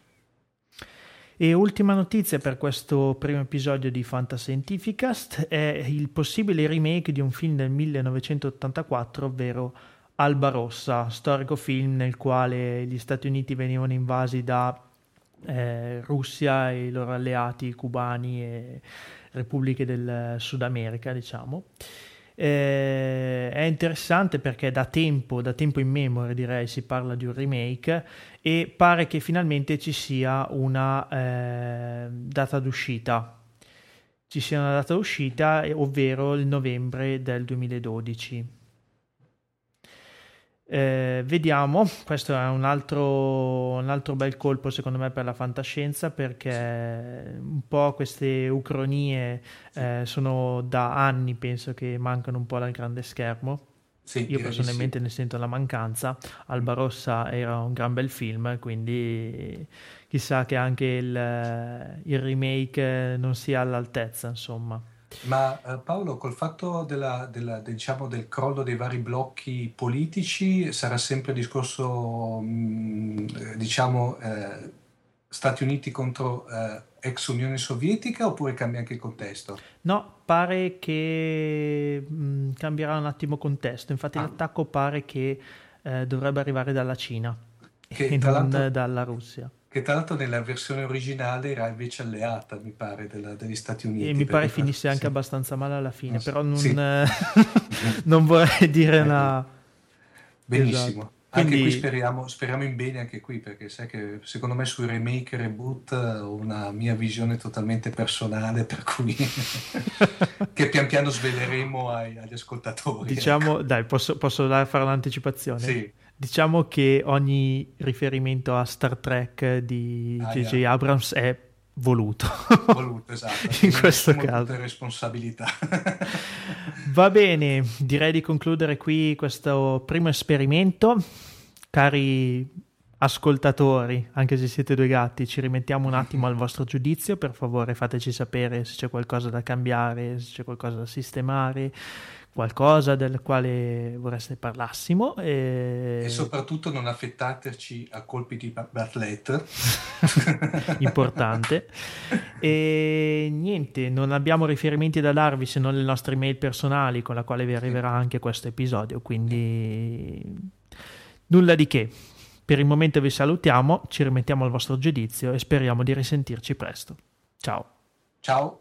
Speaker 1: E ultima notizia per questo primo episodio di Fantascientificast è il possibile remake di un film del 1984, ovvero Alba Rossa, storico film nel quale gli Stati Uniti venivano invasi da eh, Russia e i loro alleati cubani e repubbliche del Sud America, diciamo. Eh, è interessante perché da tempo, da tempo in memoria direi, si parla di un remake e pare che finalmente ci sia una eh, data d'uscita. Ci sia una data d'uscita, ovvero il novembre del 2012. Eh, vediamo, questo è un altro, un altro, bel colpo secondo me per la fantascienza perché un po' queste ucronie eh, sono da anni penso che mancano un po' dal grande schermo.
Speaker 2: Sì,
Speaker 1: Io personalmente sì. ne sento la mancanza. Alba Rossa era un gran bel film, quindi chissà che anche il, il remake non sia all'altezza, insomma.
Speaker 2: Ma eh, Paolo, col fatto della, della, diciamo, del crollo dei vari blocchi politici, sarà sempre il discorso, mh, diciamo, eh, Stati Uniti contro eh, ex Unione Sovietica oppure cambia anche il contesto?
Speaker 1: No, pare che mh, cambierà un attimo contesto. Infatti, ah. l'attacco pare che eh, dovrebbe arrivare dalla Cina che, e non dalla Russia
Speaker 2: che tra l'altro nella versione originale era invece alleata, mi pare, della, degli Stati Uniti.
Speaker 1: E mi pare finisse anche sì. abbastanza male alla fine, no, però non, sì. non, vorrei dire una...
Speaker 2: Benissimo. Esatto. Quindi... Anche qui speriamo, speriamo, in bene anche qui, perché sai che secondo me sui remake e reboot ho una mia visione totalmente personale, per cui che pian piano sveleremo ai, agli ascoltatori.
Speaker 1: Diciamo, ecco. dai, posso, posso fare un'anticipazione?
Speaker 2: Sì.
Speaker 1: Diciamo che ogni riferimento a Star Trek di J.J. Ah, yeah. Abrams è voluto.
Speaker 2: Voluto, esatto.
Speaker 1: In questo caso.
Speaker 2: responsabilità.
Speaker 1: Va bene, direi di concludere qui questo primo esperimento. Cari ascoltatori, anche se siete due gatti, ci rimettiamo un attimo al vostro giudizio. Per favore, fateci sapere se c'è qualcosa da cambiare, se c'è qualcosa da sistemare qualcosa del quale vorreste parlassimo. E,
Speaker 2: e soprattutto non affettateci a colpi di Bartlett.
Speaker 1: Importante. e niente, non abbiamo riferimenti da darvi se non le nostre email personali con la quale vi arriverà anche questo episodio, quindi nulla di che. Per il momento vi salutiamo, ci rimettiamo al vostro giudizio e speriamo di risentirci presto. Ciao.
Speaker 2: Ciao.